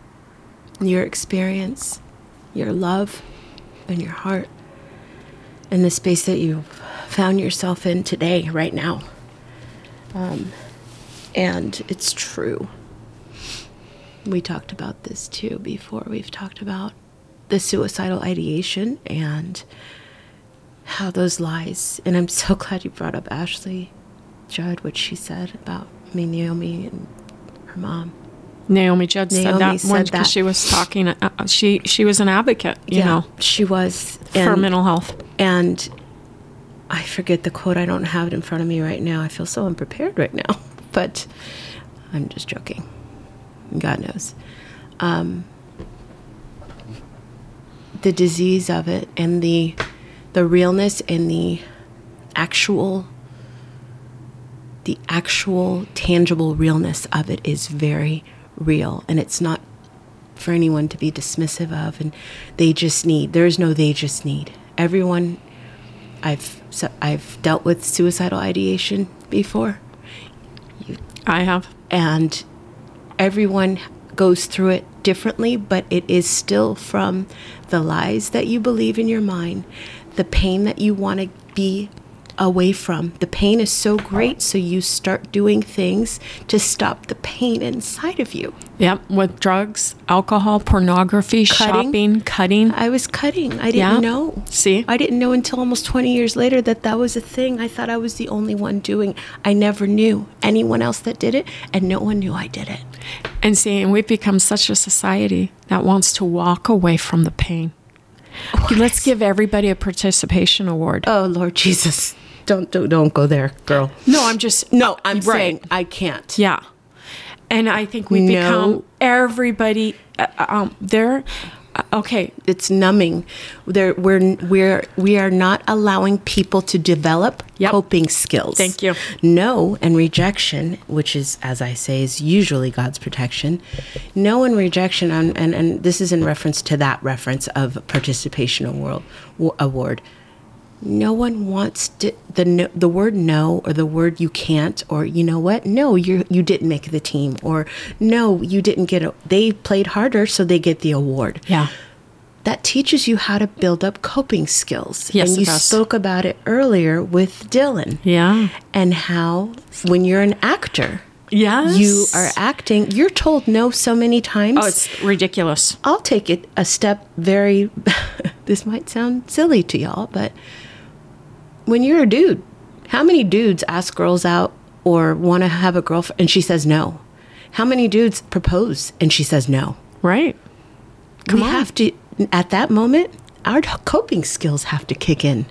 your experience, your love, and your heart, and the space that you found yourself in today, right now. Um, and it's true. We talked about this too before. We've talked about the suicidal ideation and how those lies. And I'm so <laughs> glad you brought up Ashley Judd, what she said about me, Naomi, and her mom. Naomi Judd said that said once because she was talking. Uh, uh, she she was an advocate, you know, she was for and- mental health. And I forget the quote. I don't have it in front of me right now. I feel so unprepared right now, <laughs> but I'm just joking. God knows. Um, the disease of it and the the realness and the actual the actual tangible realness of it is very real and it's not for anyone to be dismissive of and they just need there is no they just need everyone i've so i've dealt with suicidal ideation before I have. and everyone goes through it differently, but it is still from the lies that you believe in your mind, the pain that you want to be away from. The pain is so great, so you start doing things to stop the pain inside of you. Yep, with drugs, alcohol, pornography, Cutting. shopping, cutting. I was cutting. I didn't Yeah. know. See? I didn't know until almost 20 years later that that was a thing. I thought I was the only one doing. I never knew anyone else that did it, and no one knew I did it. And see, and we've become such a society that wants to walk away from the pain. Let's give everybody a participation award. Oh Lord Jesus. Don't don't, don't go there, girl. no, I'm just No, I'm Right. saying I can't. Yeah. And I think we've No. become everybody. Uh, um, they're uh, okay. It's numbing. There we're we're we are not allowing people to develop Yep. coping skills. Thank you. No and rejection, which is as I say is usually God's protection. No and rejection and and, and this is in reference to that reference of participation award award. No one wants to, the no, the word no or the word you can't or you know what no you you didn't make the team or no you didn't get a they played harder so they get the award Yeah. that teaches you how to build up coping skills Yes, and you spoke about it earlier with Dylan Yeah. and how when you're an actor Yes. you are acting you're told no so many times Oh, it's ridiculous. I'll take it a step very <laughs> this might sound silly to y'all, but when you're a dude, how many dudes ask girls out or want to have a girlfriend and she says no? How many dudes propose and she says no? Right. we have to at that moment our coping skills have to kick in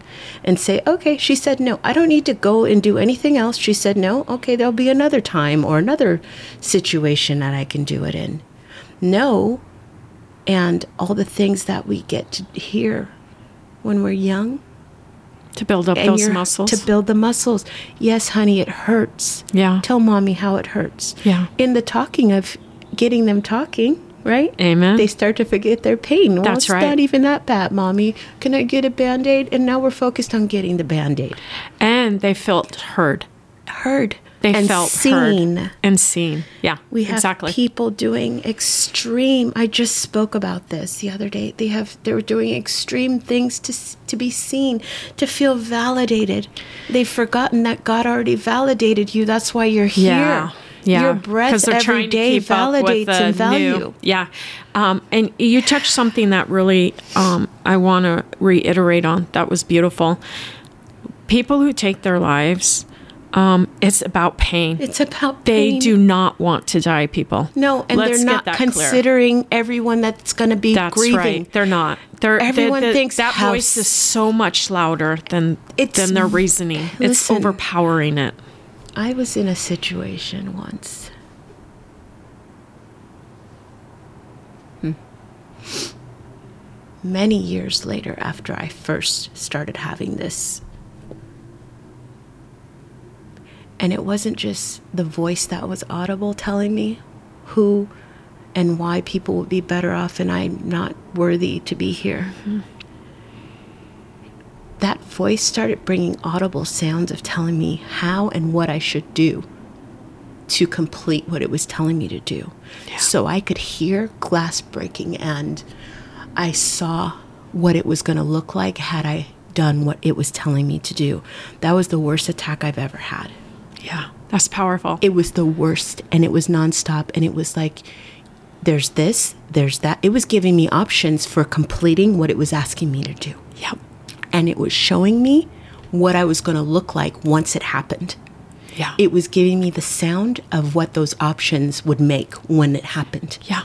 and say okay she said no i don't need to go and do anything else she said no okay there'll be another time or another situation that i can do it in no and all the things that we get to hear when we're young To build up and those muscles. to build the muscles yes honey it hurts Yeah. tell mommy how it hurts Yeah. in the talking of getting them talking right Amen. they start to forget their pain well That's it's right. not even that bad mommy can i get a band-aid and now we're focused on getting the band-aid and they felt heard. heard They and felt seen heard and seen. Yeah. we have exactly. people doing extreme i just spoke about this the other day they have they were doing extreme things to to be seen to feel validated they've forgotten that god already validated you that's why you're here Yeah. Yeah. your breath they're trying to keep up with validates and value new- yeah. Um, and you touched something that really um, I want to reiterate on. That was beautiful. People who take their lives, um, it's about pain. it's about pain. they do not want to die, people. No, and Let's they're not that clear. considering everyone that's going to be That's grieving. right. They're not. They're, Everyone the- the- thinks that how voice is so much louder than It's- than their reasoning. it's overpowering it. I was in a situation once. Hmm. Many years later, after I first started having this. And it wasn't just the voice that was audible telling me who and why people would be better off and I'm not worthy to be here. Mm-hmm. That voice started bringing audible sounds of telling me how and what I should do to complete what it was telling me to do. So I could hear glass breaking and I saw what it was going to look like had I done what it was telling me to do. That was the worst attack I've ever had. Yeah, that's powerful. It was the worst and it was nonstop and it was like there's this, there's that. It was giving me options for completing what it was asking me to do. Yep. And it was showing me what I was going to look like once it happened. Yeah. It was giving me the sound of what those options would make when it happened. yeah.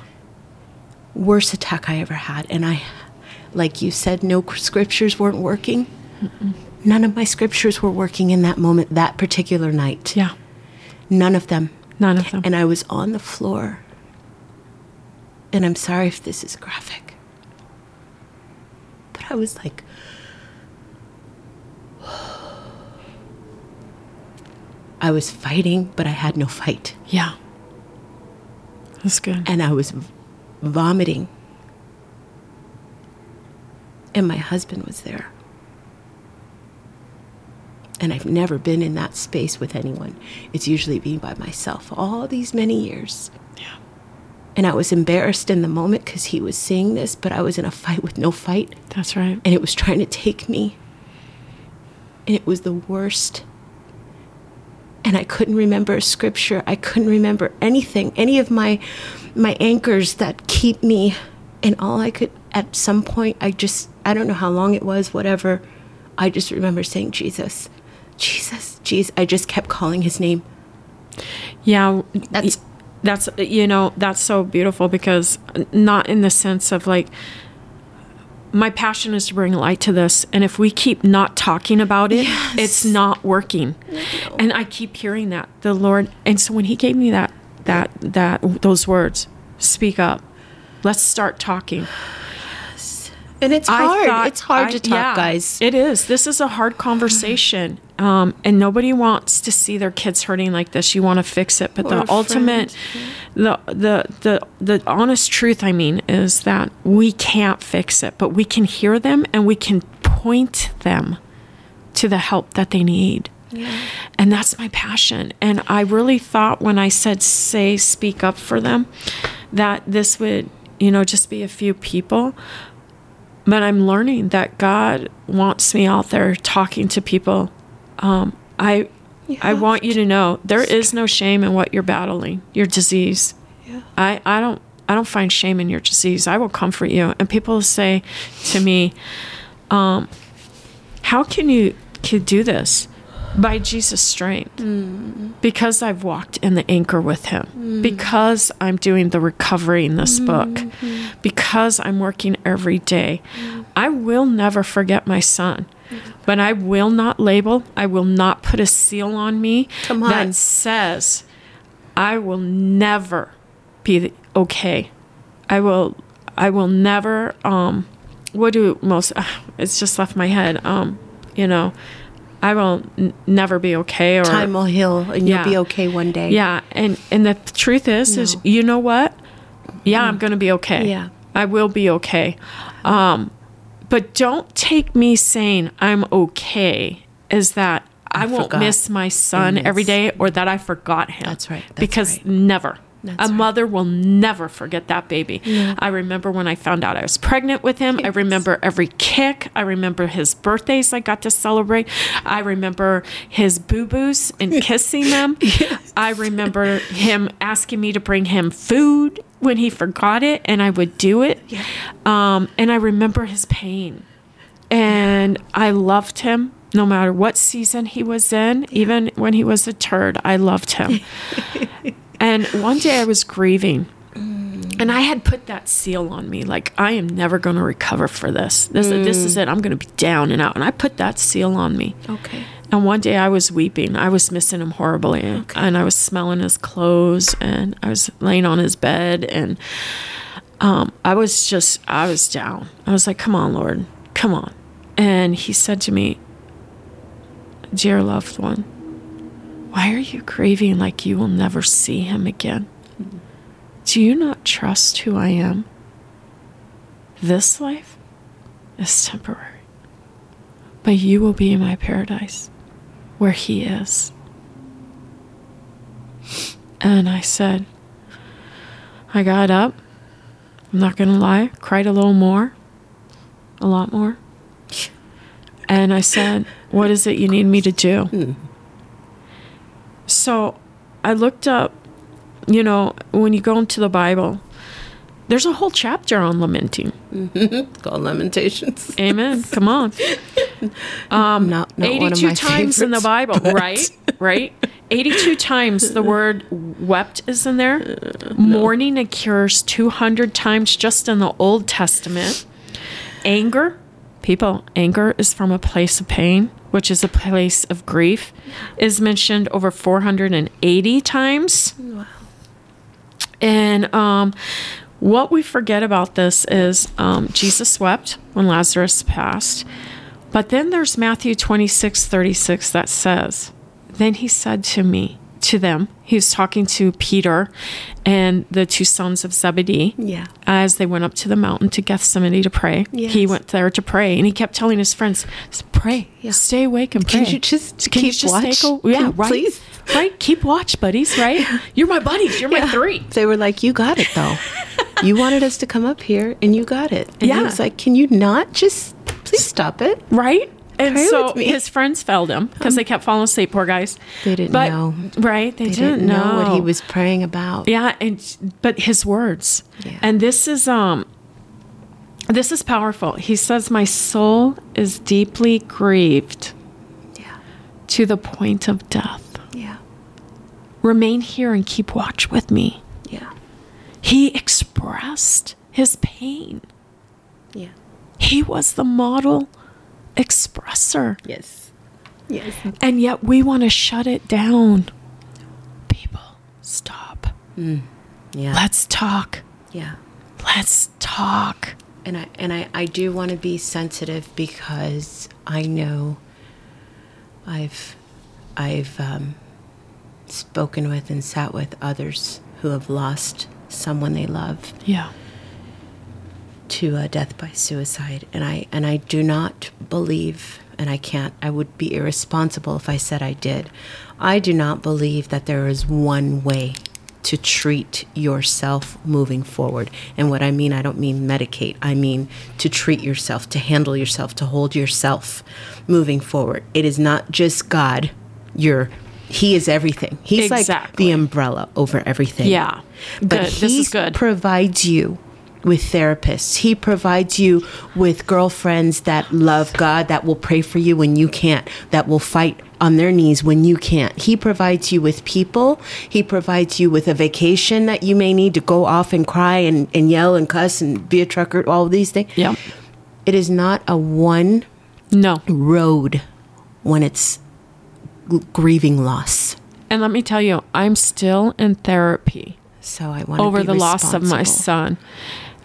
Worst attack I ever had. And I, like you said, no scriptures weren't working. None of my scriptures were working in that moment, that particular night. Yeah. None of them. None of them. And I was on the floor. And I'm sorry if this is graphic. But I was like, <sighs> I was fighting, but I had no fight. yeah. That's good. And I was v- vomiting. And my husband was there. And I've never been in that space with anyone. It's usually being by myself all these many years. Yeah. And I was embarrassed in the moment because he was seeing this, but I was in a fight with no fight. That's right. And it was trying to take me. And it was the worst. And I couldn't remember a scripture. I couldn't remember anything, any of my my anchors that keep me. And all I could at some point I just I don't know how long it was, whatever. I just remember saying Jesus. Jesus, Jesus. I just kept calling his name. Yeah, That's- that's you know that's so beautiful because not in the sense of like my passion is to bring light to this and if we keep not talking about it it's not working and i keep hearing that the lord and so when he gave me that that that those words speak up let's start talking And it's hard. thought- it's hard I- to talk, yeah, guys. It is. This is a hard conversation. Um, and nobody wants to see their kids hurting like this. You want to fix it. But Or the ultimate, the, the, the, the honest truth, I mean, is that we can't fix it, but we can hear them and we can point them to the help that they need. Yeah. And that's my passion. And I really thought when I said say speak up for them that this would, you know, just be a few people. But I'm learning that God wants me out there talking to people. Um, I I want you to know there is no shame in what you're battling, your disease. Yeah. I, I don't I don't find shame in your disease. I will comfort you. And people say to me, um, how can you can do this? By Jesus' strength. Because I've walked in the anchor with him. Because I'm doing the recovery in this book. Because I'm working every day. I will never forget my son. But I will not label, I will not put a seal on me on. that says I will never be okay. I will I will never um what do most it's just left my head um you know I will n- never be okay or Time will heal and Yeah. you'll be okay one day. yeah and and the truth is is you know what yeah I'm going to be okay Yeah. I will be okay um but don't take me saying I'm okay as that I, won't forgot. miss my son And every day or that I forgot him. That's right, that's because right. never. That's a right. mother will never forget that baby. I remember when I found out I was pregnant with him. I remember every kick. I remember his birthdays I got to celebrate. I remember his boo boos and <laughs> kissing them. I remember him asking me to bring him food when he forgot it, and I would do it. Um, and I remember his pain. And I loved him no matter what season he was in, even when he was a turd. I loved him. <laughs> and one day I was grieving. And I had put that seal on me, like I am never going to recover for this. This, this is it. I'm going to be down and out. And I put that seal on me. Okay. And one day I was weeping. I was missing him horribly. And I was smelling his clothes and I was laying on his bed. And um, I was just, I was down. I was like, come on, Lord, come on. And he said to me, Dear loved one, why are you grieving like you will never see him again? Do you not trust who I am? This life is temporary, but you will be in my paradise where he is. And I said, I got up. I'm not going to lie, cried a little more, a lot more. And I said, What is it you need me to do? So I looked up, you know, when you go into the Bible, there's a whole chapter on lamenting. <laughs> Called Lamentations. Amen. Come on. <laughs> Um, Not, not one of 82 my times in the Bible, but- right? <laughs> Right? 82 times the word wept is in there. Mourning occurs 200 times just in the Old Testament. Anger, people, anger is from a place of pain, which is a place of grief, is mentioned over 480 times. Wow. And um, what we forget about this is um, Jesus wept when Lazarus passed. But then there's Matthew 26, 36 that says, Then he said to me, to them, he was talking to Peter and the two sons of Zebedee Yeah. as they went up to the mountain to Gethsemane to pray. He went there to pray and he kept telling his friends, Pray, Yeah. stay awake and pray. Can you just Can you keep just watch? take a- yeah, right. please? Right? Keep watch, buddies, right? You're my buddies. You're my three. They were like, "You got it, though. you wanted us to come up here, and you got it." And Yeah. he was like, "Can you not just please stop it?" Right? And Pray so his friends failed him because they kept falling asleep, poor guys. They didn't But- know. Right? They, They didn't, know. what he was praying about. Yeah, and but his words. Yeah. And this is um this is powerful. He says my soul is deeply grieved Yeah. to the point of death. Remain here and keep watch with me. Yeah. He expressed his pain. Yeah. He was the model expresser. Yes. Yes. And yet we want to shut it down. People, stop. Yeah. Let's talk. yeah. Let's talk. And I and I, I do want to be sensitive because I know I've I've um, spoken with and sat with others who have lost someone they love Yeah. to uh, death by suicide, and I and I do not believe, and I can't. I would be irresponsible if I said I did. I do not believe that there is one way to treat yourself moving forward. And what I mean, I don't mean medicate. I mean to treat yourself, to handle yourself, to hold yourself moving forward. It is not just God. You're he is everything. He's like the umbrella over everything. Yeah. But Good. he This is good. provides you with therapists. He provides you with girlfriends that love God, that will pray for you when you can't, that will fight on their knees when you can't. He provides you with people. He provides you with a vacation that you may need to go off and cry and, and yell and cuss and be a trucker, all of these things. Yeah. It is not a one No. road when it's grieving loss. And let me tell you, I'm still in therapy So I want over be the loss of my son.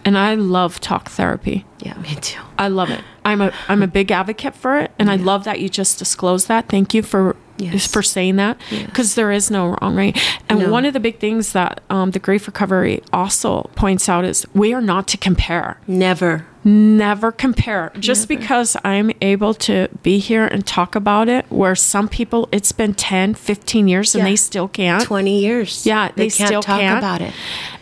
And I love talk therapy. Yeah, me too. I love it. I'm a I'm a big advocate for it, and I love that you just disclosed that. Thank you for Yes. for saying that because there is no wrong right. And No. one of the big things that um, the grief recovery also points out is we are not to compare. Never. Never compare. Just because I'm able to be here and talk about it, where some people it's been 10, 15 years and Yeah. they still can't. 20 years. Yeah, they, can't still talk can't. about it.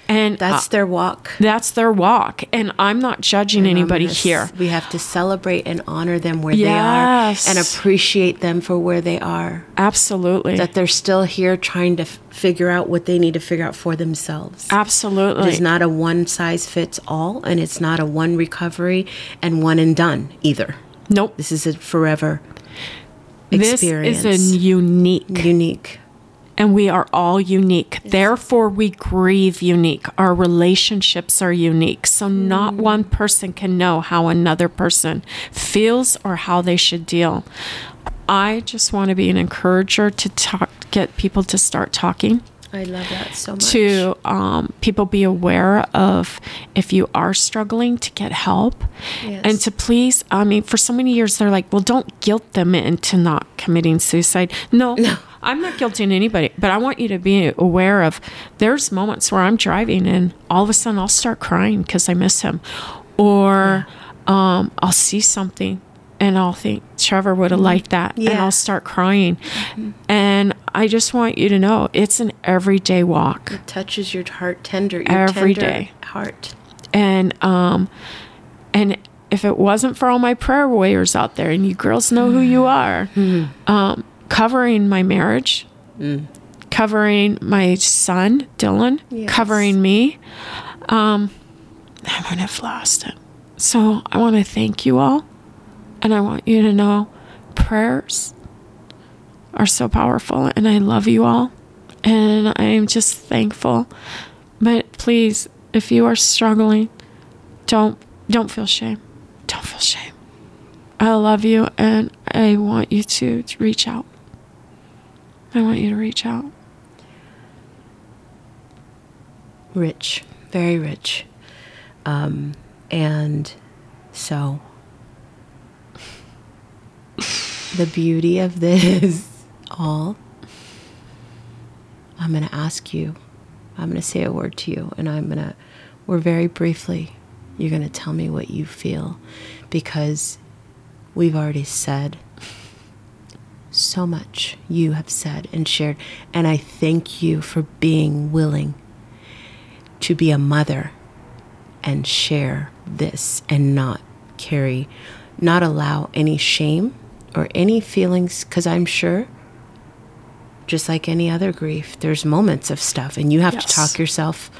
And That's uh, their walk. that's their walk. And I'm not judging anybody Anonymous. here. We have to celebrate and honor them where Yes. they are and appreciate them for where they are. Absolutely. That they're still here trying to f- figure out what they need to figure out for themselves. Absolutely. It is not a one size fits all, and it's not a one recovery and one and done either. Nope. This is a forever experience. This is a unique, unique. And we are all unique. Therefore, we grieve unique. Our relationships are unique. So, not Mm. one person can know how another person feels or how they should deal. I just want to be an encourager to talk, get people to start talking. I love that so much. to um, people be aware of if you are struggling to get help Yes. and to please i mean for so many years they're like well don't guilt them into not committing suicide No. no, i'm not guilty guilting anybody but i want you to be aware of there's moments where i'm driving and all of a sudden i'll start crying because i miss him. Or um, i'll see something and i'll think trevor would have liked that and i'll start crying. And i just want you to know it's an everyday walk. It touches your heart tender, your Every tender day. heart. and um and if it wasn't for all my prayer warriors out there and you girls know who you are um covering my marriage covering my son dylan Yes. covering me. Um i wouldn't have lost it. So i want to thank you all and i want you to know prayers are so powerful and i love you all and i am just thankful. But please if you are struggling don't don't feel shame. Don't feel shame. I love you and i want you to, to reach out i want you to reach out Rich, very rich. Um, and so the beauty of this all, I'm going to ask you, I'm going to say a word to you, and I'm going to, we're very briefly, you're going to tell me what you feel because we've already said so much you have said and shared. And I thank you for being willing to be a mother and share this and not carry, not allow any shame or any feelings, because I'm sure, just like any other grief, there's moments of stuff, and you have to talk yourself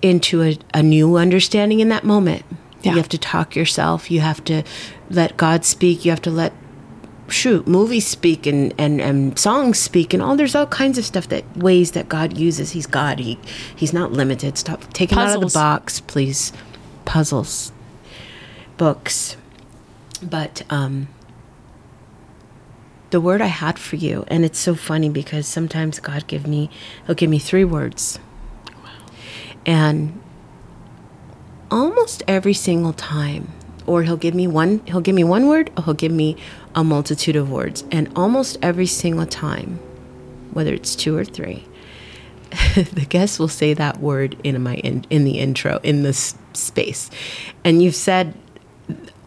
into a, a new understanding in that moment. Yeah. You have to talk yourself, you have to let God speak, you have to let shoot movies speak and, and and songs speak and all there's all kinds of stuff that ways that god uses. He's god. He he's not limited. Stop taking out of the box please. Puzzles. Books. But um the word i had for you and it's so funny because sometimes god give me he'll give me three words. And almost every single time or he'll give me one he'll give me one word or he'll give me a multitude of words and almost every single time whether it's two or three <laughs> the guests will say that word in my in, in the intro in this space, and you've said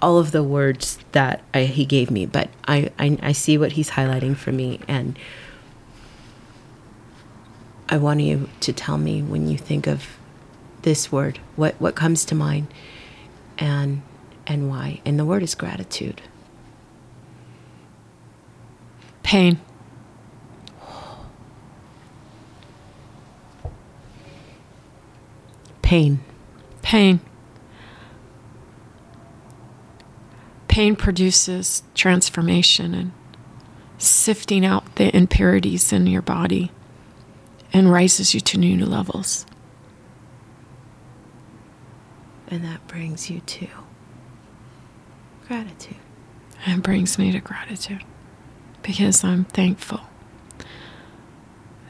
all of the words that I, he gave me, but I, I I see what he's highlighting for me, and I want you to tell me when you think of this word, what what comes to mind, and and why. And the word is gratitude. Pain. Pain. Pain. Pain produces transformation and sifting out the impurities in your body and raises you to new levels. And that brings you to gratitude. And brings me to gratitude because I'm thankful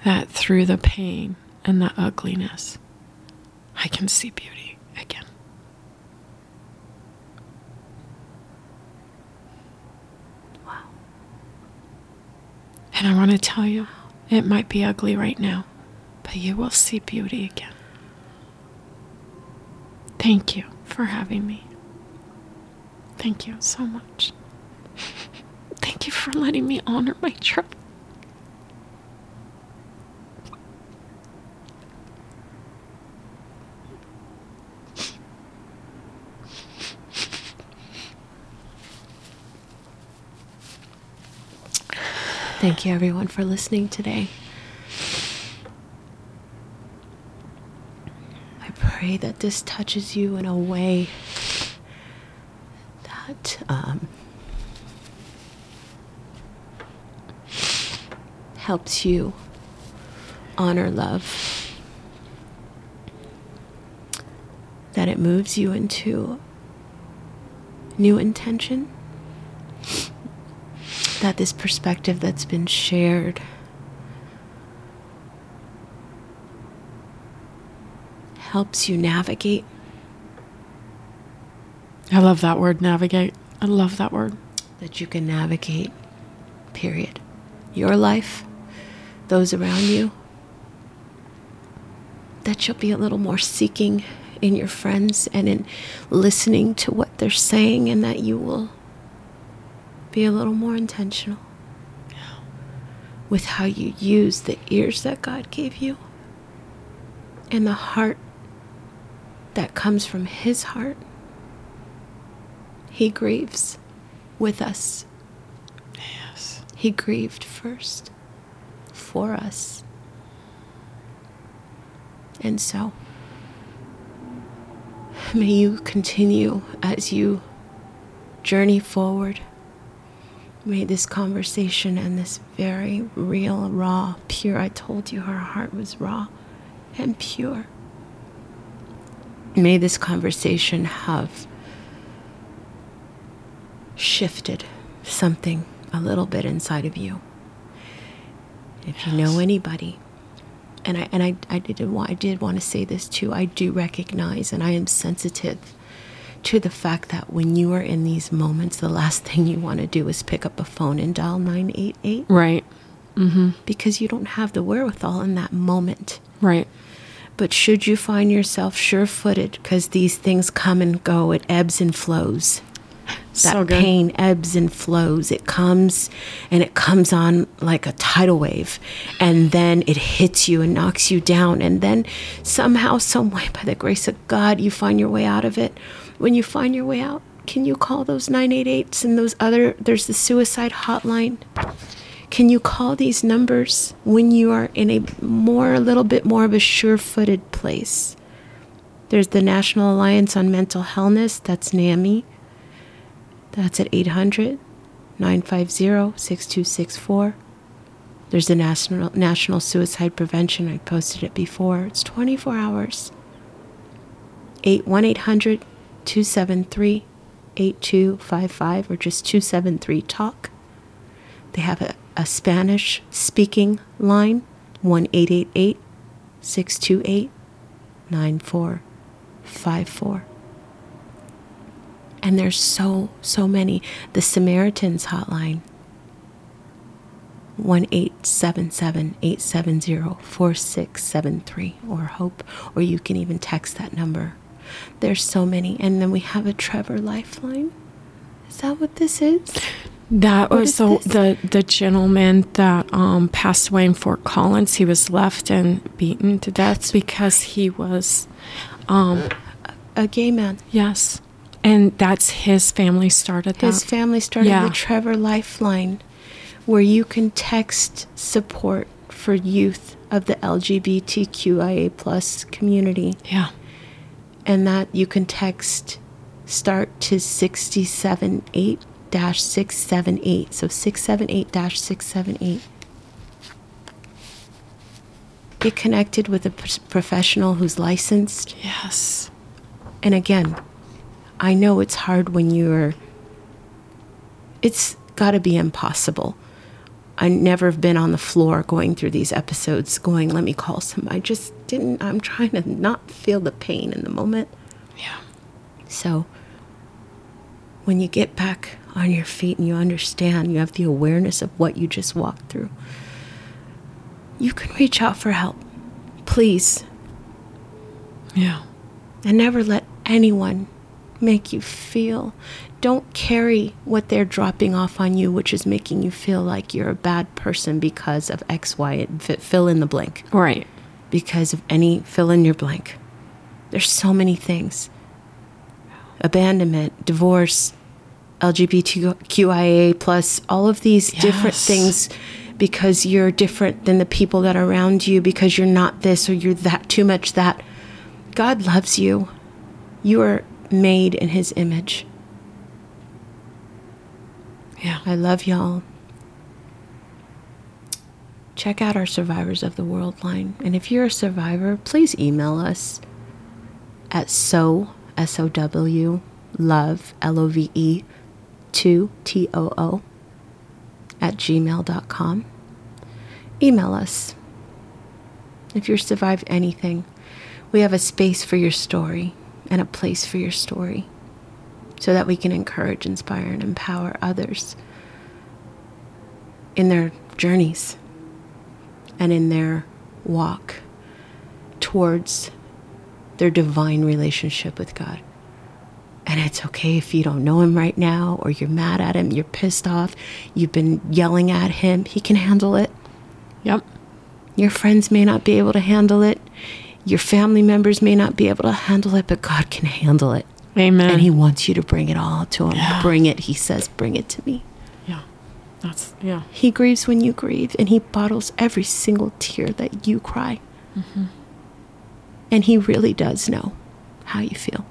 that through the pain and the ugliness, I can see beauty again. Wow. And I want to tell you, it might be ugly right now, but you will see beauty again. Thank you for having me. Thank you so much. For letting me honor my trust. Thank you, everyone, for listening today. I pray that this touches you in a way that um, helps you honor love, that it moves you into new intention that this perspective that's been shared helps you navigate. I love that word, navigate. I love that word. That you can navigate, period. Your life, those around you. That you'll be a little more seeking in your friends and in listening to what they're saying, and that you will be a little more intentional with how you use the ears that God gave you and the heart that comes from His heart. He grieves with us. Yes. He grieved first for us. And so, may you continue as you journey forward May this conversation and this very real, raw, pure, I told you her heart was raw and pure. May this conversation have shifted something a little bit inside of you. If you know anybody, and I and I, I did want I did want to say this too. I do recognize and I am sensitive to the fact that when you are in these moments, the last <laughs> thing you want to do is pick up a phone and dial 988. Right. Mm-hmm. Because you don't have the wherewithal in that moment. Right. But should you find yourself sure footed, because these things come and go, it ebbs and flows. That So pain ebbs and flows. It comes and it comes on like a tidal wave. And then it hits you and knocks you down. And then somehow, someway, by the grace of God, you find your way out of it. When you find your way out, can you call those 988s and those other, there's the suicide hotline? Can you call these numbers when you are in a more, a little bit more of a sure footed place? There's the National Alliance on Mental Healthness, that's NAMI. That's at 800 950 6264. There's the National, National Suicide Prevention. I posted it before. It's 24 hours. 1 800 273 8255 or just 273 TALK. They have a, a Spanish speaking line 1 888 628 9454. And there's so, so many. The Samaritans hotline 1 877 870 4673 or HOPE, or you can even text that number. There's so many. And then we have a Trevor Lifeline. Is that what this is? That What was the, this? the the gentleman that um, passed away in Fort Collins. He was left and beaten to death because he was, um, A gay man. yes, and that's his family started that. His family started Yeah. the Trevor Lifeline, where you can text support for youth of the LGBTQIA plus community, yeah, and that you can text start to 678 678. So 678 678. Get connected with a p- professional who's licensed yes, and again, I know it's hard when you're. It's got to be impossible. I never have been on the floor going through these episodes, going, "Let me call some." I just didn't. I'm trying to not feel the pain in the moment. yeah, So, when you get back on your feet and you understand, you have the awareness of what you just walked through. You can reach out for help, please. yeah, And never let anyone make you feel. Don't carry what they're dropping off on you, which is making you feel like you're a bad person because of X, Y, fill in the blank. right, Because of any fill in your blank. There's so many things abandonment, divorce, LGBTQIA, plus all of these different things because you're different than the people that are around you, because you're not this or you're that, too much that. God loves you. You are made in His image. yeah, I love y'all. Check out our Survivors of the World line. And if you're a survivor, please email us at so, S O W, love, L O V E, 2 T O O, at gmail.com. Email us. If you've survived anything, we have a space for your story and a place for your story so that we can encourage, inspire, and empower others in their journeys and in their walk towards their divine relationship with God. And it's okay if you don't know Him right now, or you're mad at Him, you're pissed off, you've been yelling at Him. He can handle it. yep, Your friends may not be able to handle it. Your family members may not be able to handle it, but God can handle it. amen. And He wants you to bring it all to Him. Yeah. Bring it. He says, Bring it to me. yeah, that's yeah, He grieves when you grieve, and He bottles every single tear that you cry. Mm-hmm. And He really does know how you feel.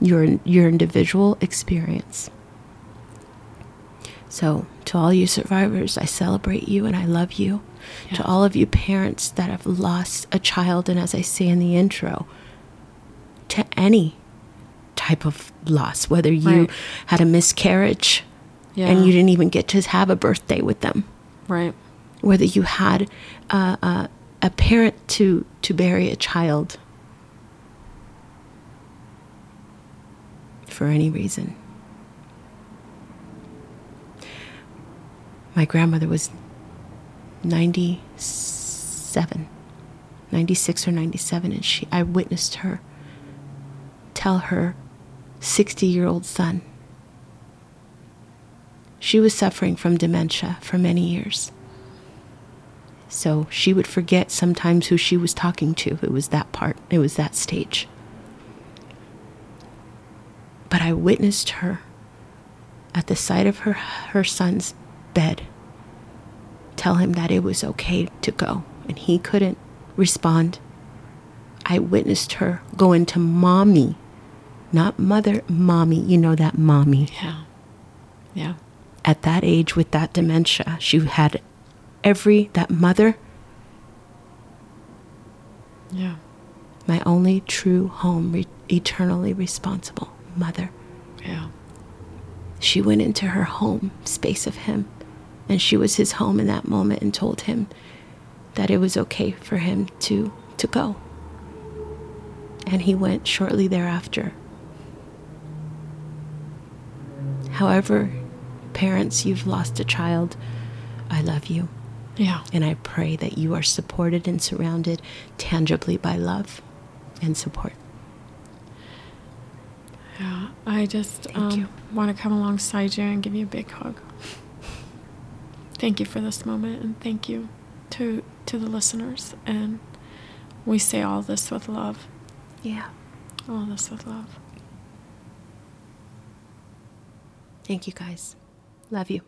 Your, your individual experience. So, to all you survivors, I celebrate you and I love you. To all of you parents that have lost a child, and as I say in the intro, to any type of loss, whether you Right. had a miscarriage yeah, and you didn't even get to have a birthday with them, right, whether you had uh, uh, a parent to, to bury a child for any reason. My grandmother was 97, 96 or 97, and she, I witnessed her tell her 60 year old son. She was suffering from dementia for many years. So she would forget sometimes who she was talking to. It was that part, it was that stage. But I witnessed her at the sight of her, her son's bed tell him that it was okay to go, and he couldn't respond. I witnessed her go into mommy, not mother, mommy. You know that mommy yeah, yeah, at that age with that dementia. She had every, that mother, yeah, my only true home, re- eternally responsible mother. yeah, She went into her home space of him, and she was his home in that moment and told him that it was okay for him to, to go. And he went shortly thereafter. However, Parents, you've lost a child. I love you. Yeah. And I pray that you are supported and surrounded tangibly by love and support. Yeah. I just um, want to come alongside you and give you a big hug. Thank you for this moment and thank you to to the listeners and we say all this with love. Yeah. All this with love. Thank you guys. Love you.